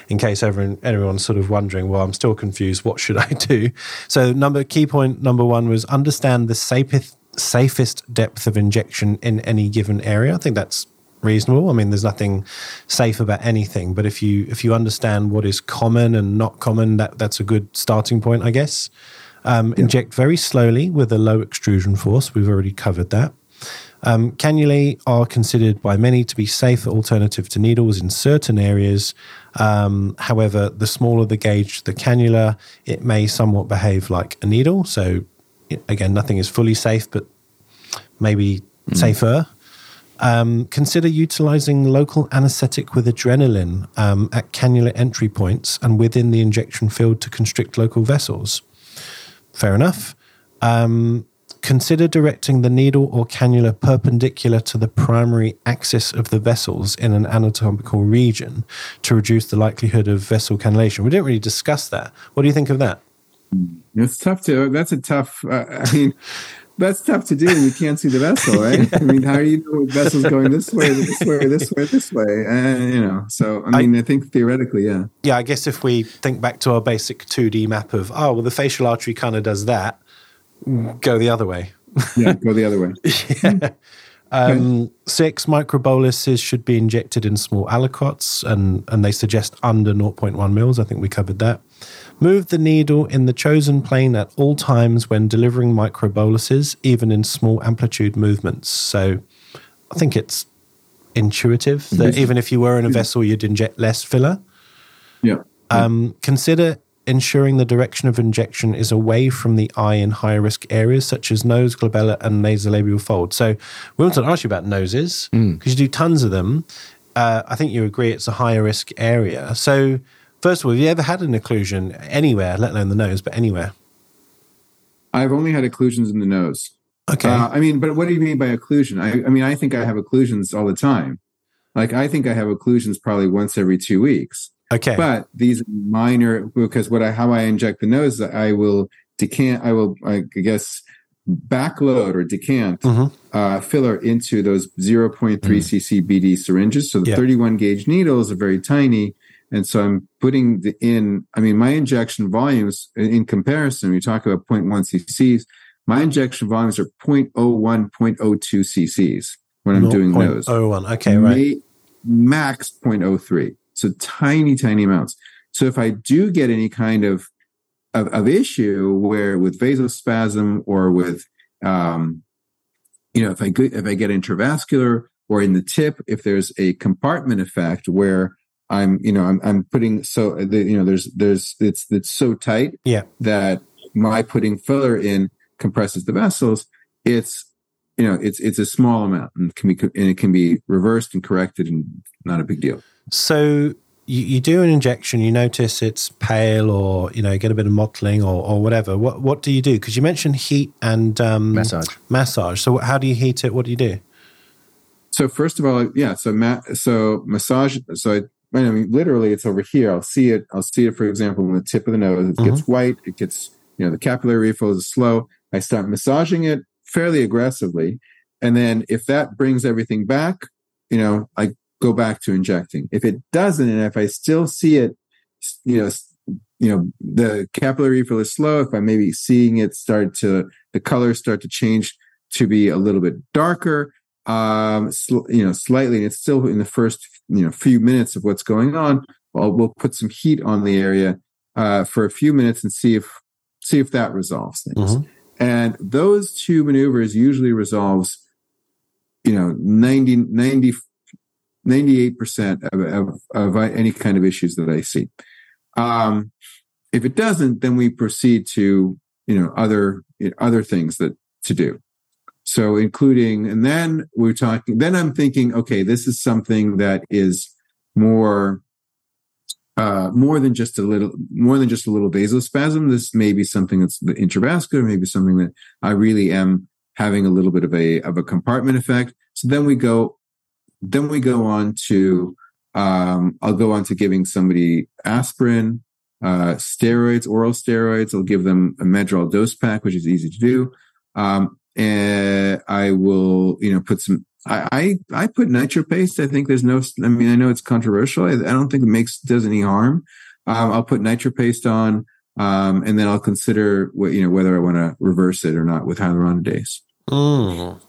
S1: in case everyone everyone's sort of wondering. Well, I'm still confused. What should I do? So, number key point number one was understand the safest safest depth of injection in any given area. I think that's reasonable. I mean, there's nothing safe about anything, but if you if you understand what is common and not common, that that's a good starting point, I guess. Um, Inject very slowly with a low extrusion force. We've already covered that. Um, cannulae are considered by many to be safer alternative to needles in certain areas. Um, however, the smaller the gauge the cannula, it may somewhat behave like a needle. So, again, nothing is fully safe, but maybe safer. Um, consider utilizing local anesthetic with adrenaline um, at cannula entry points and within the injection field to constrict local vessels. Fair enough. Um, consider directing the needle or cannula perpendicular to the primary axis of the vessels in an anatomical region to reduce the likelihood of vessel cannulation. We didn't really discuss that. What do you think of that?
S4: It's tough to. That's a tough. Uh, I mean, that's tough to do. You can't see the vessel, right? I mean, how do you know vessel's going this way, this way, this way, this way? Uh, you know. So, I mean, I, think theoretically, yeah.
S1: Yeah, I guess if we think back to our basic 2D map of, oh, well, the facial artery kind of does that, go the other way.
S4: yeah, go the other way.
S1: yeah. Um, six microboluses should be injected in small aliquots, and, and they suggest under 0.1 mils. I think we covered that. Move the needle in the chosen plane at all times when delivering microboluses, even in small amplitude movements. So I think it's intuitive that even if you were in a vessel, you'd inject less filler.
S4: Yeah.
S1: Um, consider ensuring the direction of injection is away from the eye in high risk areas such as nose, glabella, and nasolabial fold. So, we want to ask you about noses because you do tons of them. Uh, I think you agree it's a higher risk area. So, first of all, have you ever had an occlusion anywhere, let alone the nose, but anywhere?
S4: I've only had occlusions in the nose.
S1: Okay.
S4: Uh, I mean, but what do you mean by occlusion? I, I mean, I think I have occlusions all the time. Like, I think I have occlusions probably once every two weeks.
S1: Okay.
S4: But these minor because what I how I inject the nose, I will decant, I will I guess backload or decant
S1: Mhm.
S4: uh, filler into those 0.3 cc BD syringes. So the
S1: Yeah.
S4: 31 gauge needles are very tiny. And so I'm putting the in, I mean, my injection volumes in, comparison, we talk about 0.1 cc's, my injection volumes are 0.01, 0.02 cc's when I'm doing those.
S1: 0.01. Okay, right.
S4: Max 0.03. So tiny, tiny amounts. So if I do get any kind of of, of issue where with vasospasm or with um, you know, if I get if I get intravascular or in the tip, if there's a compartment effect where I'm, you know, I'm, I'm putting so the, you know, there's there's it's it's so tight
S1: Yeah.
S4: that my putting filler in compresses the vessels. It's you know, it's it's a small amount and can be and it can be reversed and corrected and not a big deal.
S1: So you, you do an injection, you notice it's pale or, you know, get a bit of mottling or, or whatever. What what do you do? Because you mentioned heat and um,
S3: Massage.
S1: Massage. So how do you heat it? What do you do?
S4: So first of all, yeah. So ma- so massage. So I, I mean, literally, it's over here. I'll see it. I'll see it. For example, on the tip of the nose, it gets white. It gets you know the capillary refill is slow. I start massaging it fairly aggressively, and then if that brings everything back, you know, I go back to injecting. If it doesn't, and if I still see it, you know, you know, the capillary refill is slow. If I'm maybe seeing it start to the colors start to change to be a little bit darker, um, sl- you know, slightly, and it's still in the first, you know, few minutes of what's going on. Well, we'll put some heat on the area uh, for a few minutes and see if see if that resolves things.
S1: Mhm.
S4: And those two maneuvers usually resolves, you know, 90, 90 98% of, of, of any kind of issues that I see. Um, if it doesn't, then we proceed to, you know, other, other things that to do. So including, and then we're talking, then I'm thinking, okay, this is something that is more, uh, more than just a little, more than just a little vasospasm. This may be something that's intravascular, maybe something that I really am having a little bit of a, of a compartment effect. So then we go, then we go on to, Um, I'll go on to giving somebody aspirin, uh, steroids, oral steroids. I'll give them a Medrol dose pack, which is easy to do. Um, and I will, you know, put some. I, I I put nitro paste. I think there's no. I mean, I know it's controversial. I, I don't think it makes does any harm. Um, I'll put nitro paste on, um, and then I'll consider what you know whether I want to reverse it or not with hyaluronidase.
S1: Mm.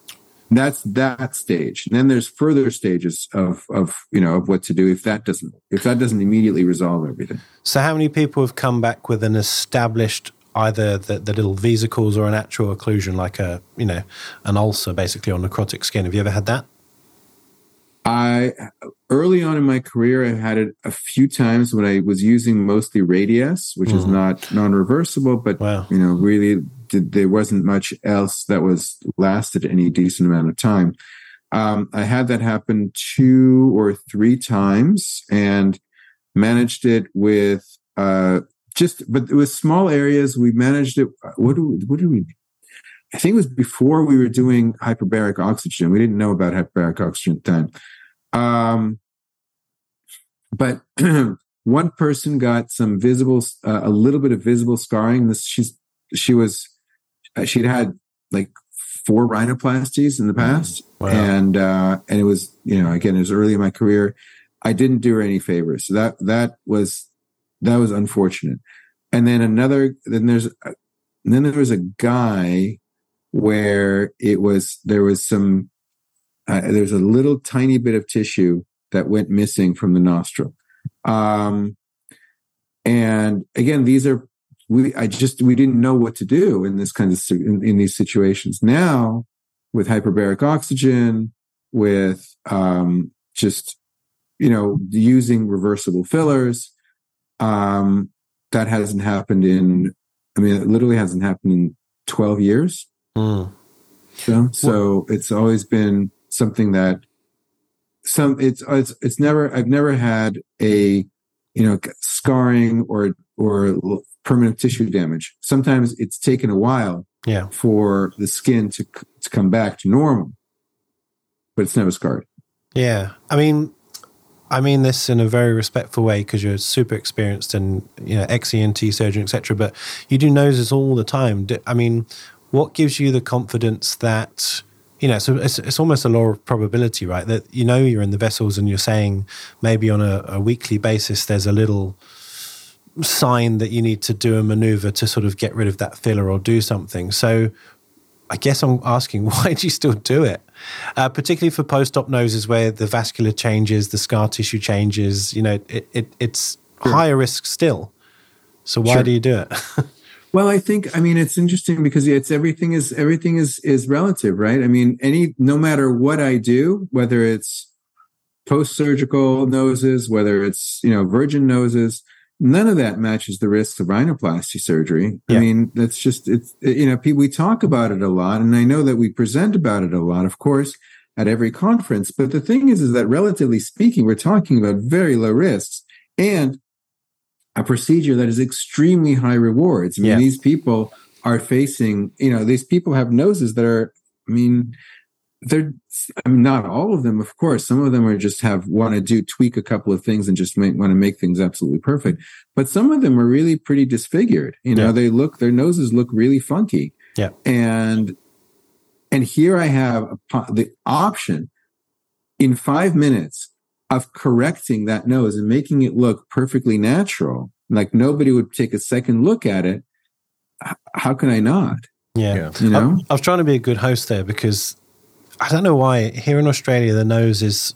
S4: That's that stage. And then there's further stages of of you know of what to do if that doesn't if that doesn't immediately resolve everything.
S1: So, how many people have come back with an established either the, the little vesicles or an actual occlusion, like a you know an ulcer, basically on necrotic skin? Have you ever had that?
S4: I early on in my career, I had it a few times when I was using mostly Radiesse, which mm-hmm. is not non-reversible, but wow. you know, really did, there wasn't much else that was lasted any decent amount of time. Um, I had that happen two or three times and managed it with uh, just, but it was small areas. We managed it. What do what do we? I think it was before we were doing hyperbaric oxygen. We didn't know about hyperbaric oxygen then. Um, but one person got some visible, uh, a little bit of visible scarring. This she's she was uh, she'd had like four rhinoplasties in the mm, past, wow. and uh, and it was you know again it was early in my career. I didn't do her any favors, so that that was that was unfortunate. And then another, then there's, then there was a guy where it was there was some uh, there's a little tiny bit of tissue that went missing from the nostril. Um, and again, these are we. I just we didn't know what to do in this kind of in, in these situations. Now with hyperbaric oxygen, with um, just you know using reversible fillers, um, that hasn't happened in. I mean, it literally hasn't happened in twelve years. Mm. So, so it's always been something that some it's it's it's never I've never had a you know scarring or or permanent tissue damage. Sometimes it's taken a while
S1: yeah.
S4: for the skin to to come back to normal, but it's never scarred.
S1: Yeah, I mean, I mean this in a very respectful way because you're super experienced and you know ex ENT surgeon, etc. But you do noses all the time. I mean, what gives you the confidence that you know, so it's, it's almost a law of probability, right? That you know you're in the vessels and you're saying maybe on a, a weekly basis there's a little sign that you need to do a maneuver to sort of get rid of that filler or do something. So I guess I'm asking, why do you still do it? Uh, particularly for post-op noses where the vascular changes, the scar tissue changes, you know, it, it it's sure. higher risk still. So why sure. do you do it?
S4: Well, I think I mean it's interesting because it's everything is everything is is relative, right? I mean, any no matter what I do, whether it's post surgical noses, whether it's you know virgin noses, none of that matches the risks of rhinoplasty surgery. Yeah. I mean, that's just it's you know we talk about it a lot, and I know that we present about it a lot, of course, at every conference. But the thing is, is that relatively speaking, we're talking about very low risks, and a procedure that is extremely high rewards. I mean, yeah. these people are facing, you know, these people have noses that are, I mean, they're, I mean, not all of them, of course. Some of them are just have want to do tweak a couple of things and just make, want to make things absolutely perfect. But some of them are really pretty disfigured. You know, yeah. they look, their noses look really funky.
S1: Yeah.
S4: And, and here I have a, the option in five minutes of correcting that nose and making it look perfectly natural, like nobody would take a second look at it, how can I not?
S1: Yeah. yeah. You know? I, I, was trying to be a good host there because I don't know why here in Australia, the nose is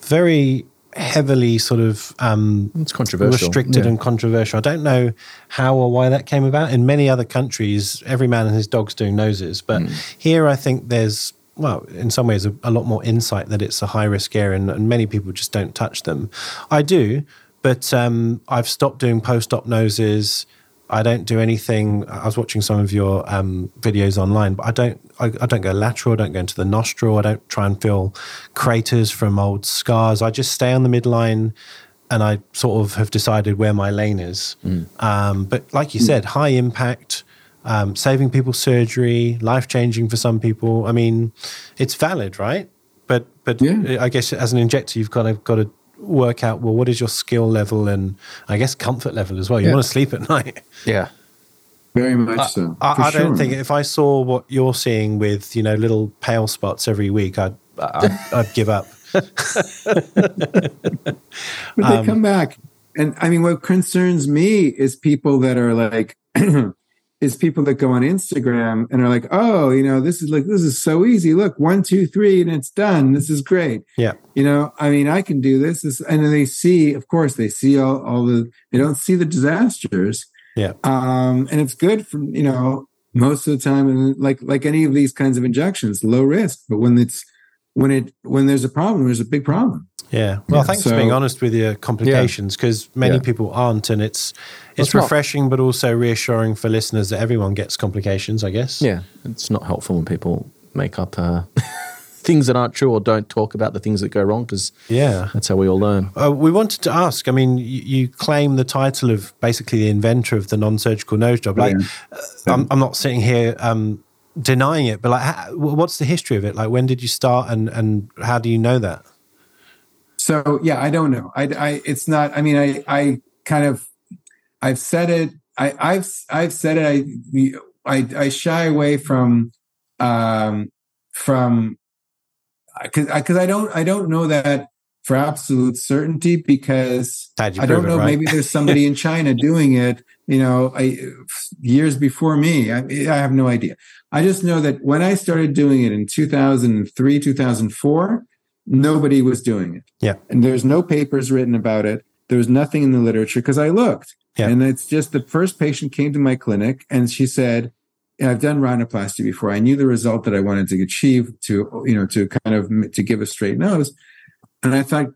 S1: very heavily sort of um,
S3: it's controversial.
S1: restricted yeah. and controversial. I don't know how or why that came about. In many other countries, every man and his dog's doing noses. But mm. here, I think there's well, in some ways, a, a, lot more insight that it's a high risk area, and, and, many people just don't touch them. I do, but um, I've stopped doing post op noses. I don't do anything. I was watching some of your um, videos online, but I don't. I, I, don't go lateral. I don't go into the nostril. I don't try and fill craters from old scars. I just stay on the midline, and I sort of have decided where my lane is. Mm. Um, but like you said, high impact um, saving people's surgery, life changing for some people. I mean, it's valid, right? But but yeah. I guess as an injector, you've got to got to work out well what is your skill level and I guess comfort level as well. You
S3: Yeah.
S1: want to sleep at night.
S3: Yeah.
S4: Very much so.
S1: I, I don't think if I saw what you're seeing with you know little pale spots every week, I'd I'd, I'd give up.
S4: But they
S1: Um,
S4: come back. And I mean, what concerns me is people that are like, is people that go on Instagram and are like, oh, you know, this is like, this is so easy. Look, one, two, three, and it's done. This is great.
S1: Yeah,
S4: You know, I mean, I can do this. this and then they see, of course, they see all, all the, they don't see the disasters.
S1: Yeah,
S4: Um, and it's good for, you know, most of the time. And like, like any of these kinds of injections, low risk. But when it's, when it, when there's a problem, there's a big problem.
S1: yeah. Well,
S4: Yeah,
S1: thanks for being honest with your complications because many
S3: Yeah.
S1: people aren't, and it's it's
S3: It's not-
S1: refreshing, but also reassuring for listeners that everyone gets complications. I guess.
S3: Yeah. It's not helpful when people make up uh, things that aren't true or don't talk about the things that go wrong because
S1: Yeah.
S3: that's how we all learn.
S1: Uh, we wanted to ask. I mean, you, you claim the title of basically the inventor of the non-surgical nose job. Like, uh, I'm, I'm not sitting here um, denying it, but like, how, what's the history of it? Like, when did you start, and and how do you know that?
S4: So yeah, I don't know. I, I it's not. I mean, I I kind of I've said it. I I've I've said it. I I, I shy away from um from because because I don't I don't know that for absolute certainty because I don't
S1: prove it,
S4: know.
S1: right?
S4: Maybe there's somebody in China doing it. You know, I years before me. I, I have no idea. I just know that when I started doing it in 2003, 2004, nobody was doing it.
S1: Yeah.
S4: And there's no papers written about it. There was nothing in the literature because I looked.
S1: Yeah.
S4: And it's just the first patient came to my clinic and she said, "Yeah, I've done rhinoplasty before. I knew the result that I wanted to achieve to, you know, to kind of to give a straight nose. And I thought,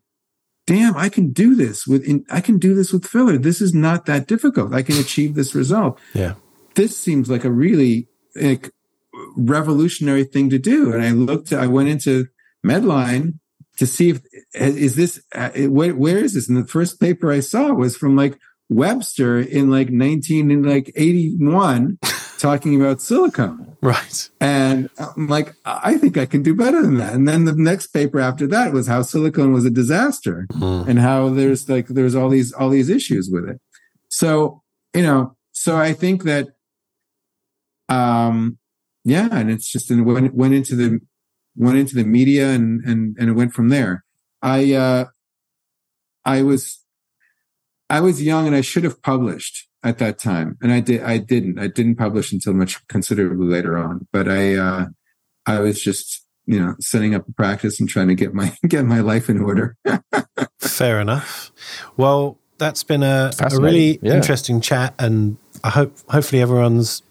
S4: damn, I can do this with, in, I can do this with filler. This is not that difficult. I can achieve this result.
S1: Yeah,
S4: This seems like a really like revolutionary thing to do. And I looked, I went into Medline to see if is this uh, where, where is this? And the first paper I saw was from like Webster in like 19 in like 81 talking about silicone.
S1: right.
S4: And I'm like, I think I can do better than that. And then the next paper after that was how silicone was a disaster
S1: Mm.
S4: and how there's like there's all these all these issues with it. So, you know, so I think that um yeah, and it's just and went went into the went into the media and and and it went from there. I uh I was I was young and I should have published at that time. And I did I didn't. I didn't publish until much considerably later on. But I uh I was just, you know, setting up a practice and trying to get my get my life in order.
S1: Fair enough. Well, that's been a, a really
S3: Yeah.
S1: interesting chat, and I hope hopefully everyone's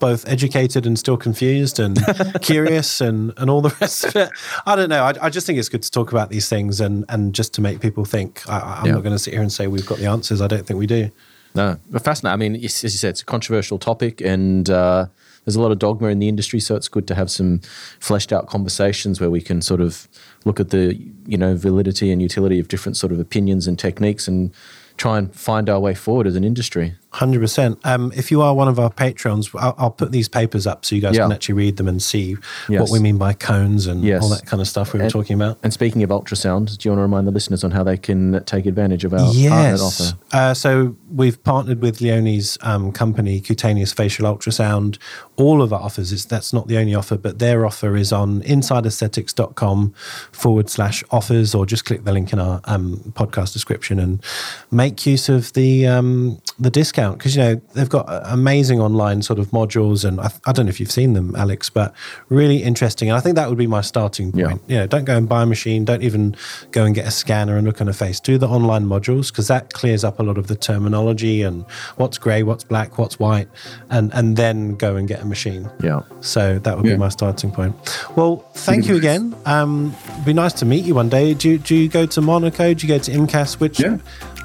S1: both educated and still confused and curious and, and all the rest of it. I don't know. I, I just think it's good to talk about these things and, and just to make people think. I, I'm
S3: Yeah.
S1: not going to sit here and say we've got the answers. I don't think we do.
S3: No, fascinating. I mean, as you said, it's a controversial topic, and uh, there's a lot of dogma in the industry. So it's good to have some fleshed out conversations where we can sort of look at the you know validity and utility of different sort of opinions and techniques, and try and find our way forward as an industry.
S1: Hundred percent. Um, if you are one of our patrons, I'll, I'll put these papers up so you guys
S3: Yeah.
S1: can actually read them and see what we mean by cones and
S3: Yes.
S1: all that kind of stuff we were
S3: And-
S1: talking about.
S3: And speaking of ultrasound, do you want to remind the listeners on how they can take advantage of our partner
S1: Yes.
S3: offer?
S1: Uh, so we've partnered with Leonie's um, company, Cutaneous Facial Ultrasound. All of our offers, is, that's not the only offer, but their offer is on insideaesthetics.com forward slash offers, or just click the link in our um, podcast description and make use of the um, the discount. Because, you know, they've got uh, amazing online sort of modules. And I, I don't know if you've seen them, Alex, but really interesting. And I think that would be my starting point.
S3: Yeah.
S1: You know, don't go and buy a machine. Don't even go and get a scanner and look on a face. Do the online modules because that clears up a lot of the terminology and what's grey, what's black, what's white, and and then go and get a machine.
S3: Yeah.
S1: So that would
S4: Yeah.
S1: be my starting point. Well, thank you again. Um, be nice to meet you one day. Do you, do you go to Monaco? Do you go to IMCAS? Which?
S4: Yeah.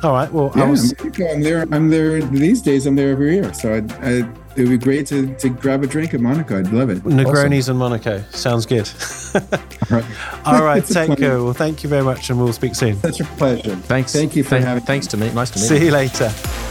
S1: All right. Well,
S4: Yeah,
S1: I was...
S4: I'm there. I'm there these days. I'm there every year. So I'd, I, it would be great to, to grab a drink at Monaco. I'd love it.
S1: Negronis and Monaco. Sounds good. All right.
S4: It's a
S1: Take care. Well, thank you very much, and we'll speak soon.
S4: Such a pleasure.
S3: Thanks.
S4: Thank you for
S3: Thank-
S4: having.
S3: Thanks to me. Nice to meet you.
S1: See
S3: you.
S1: you later.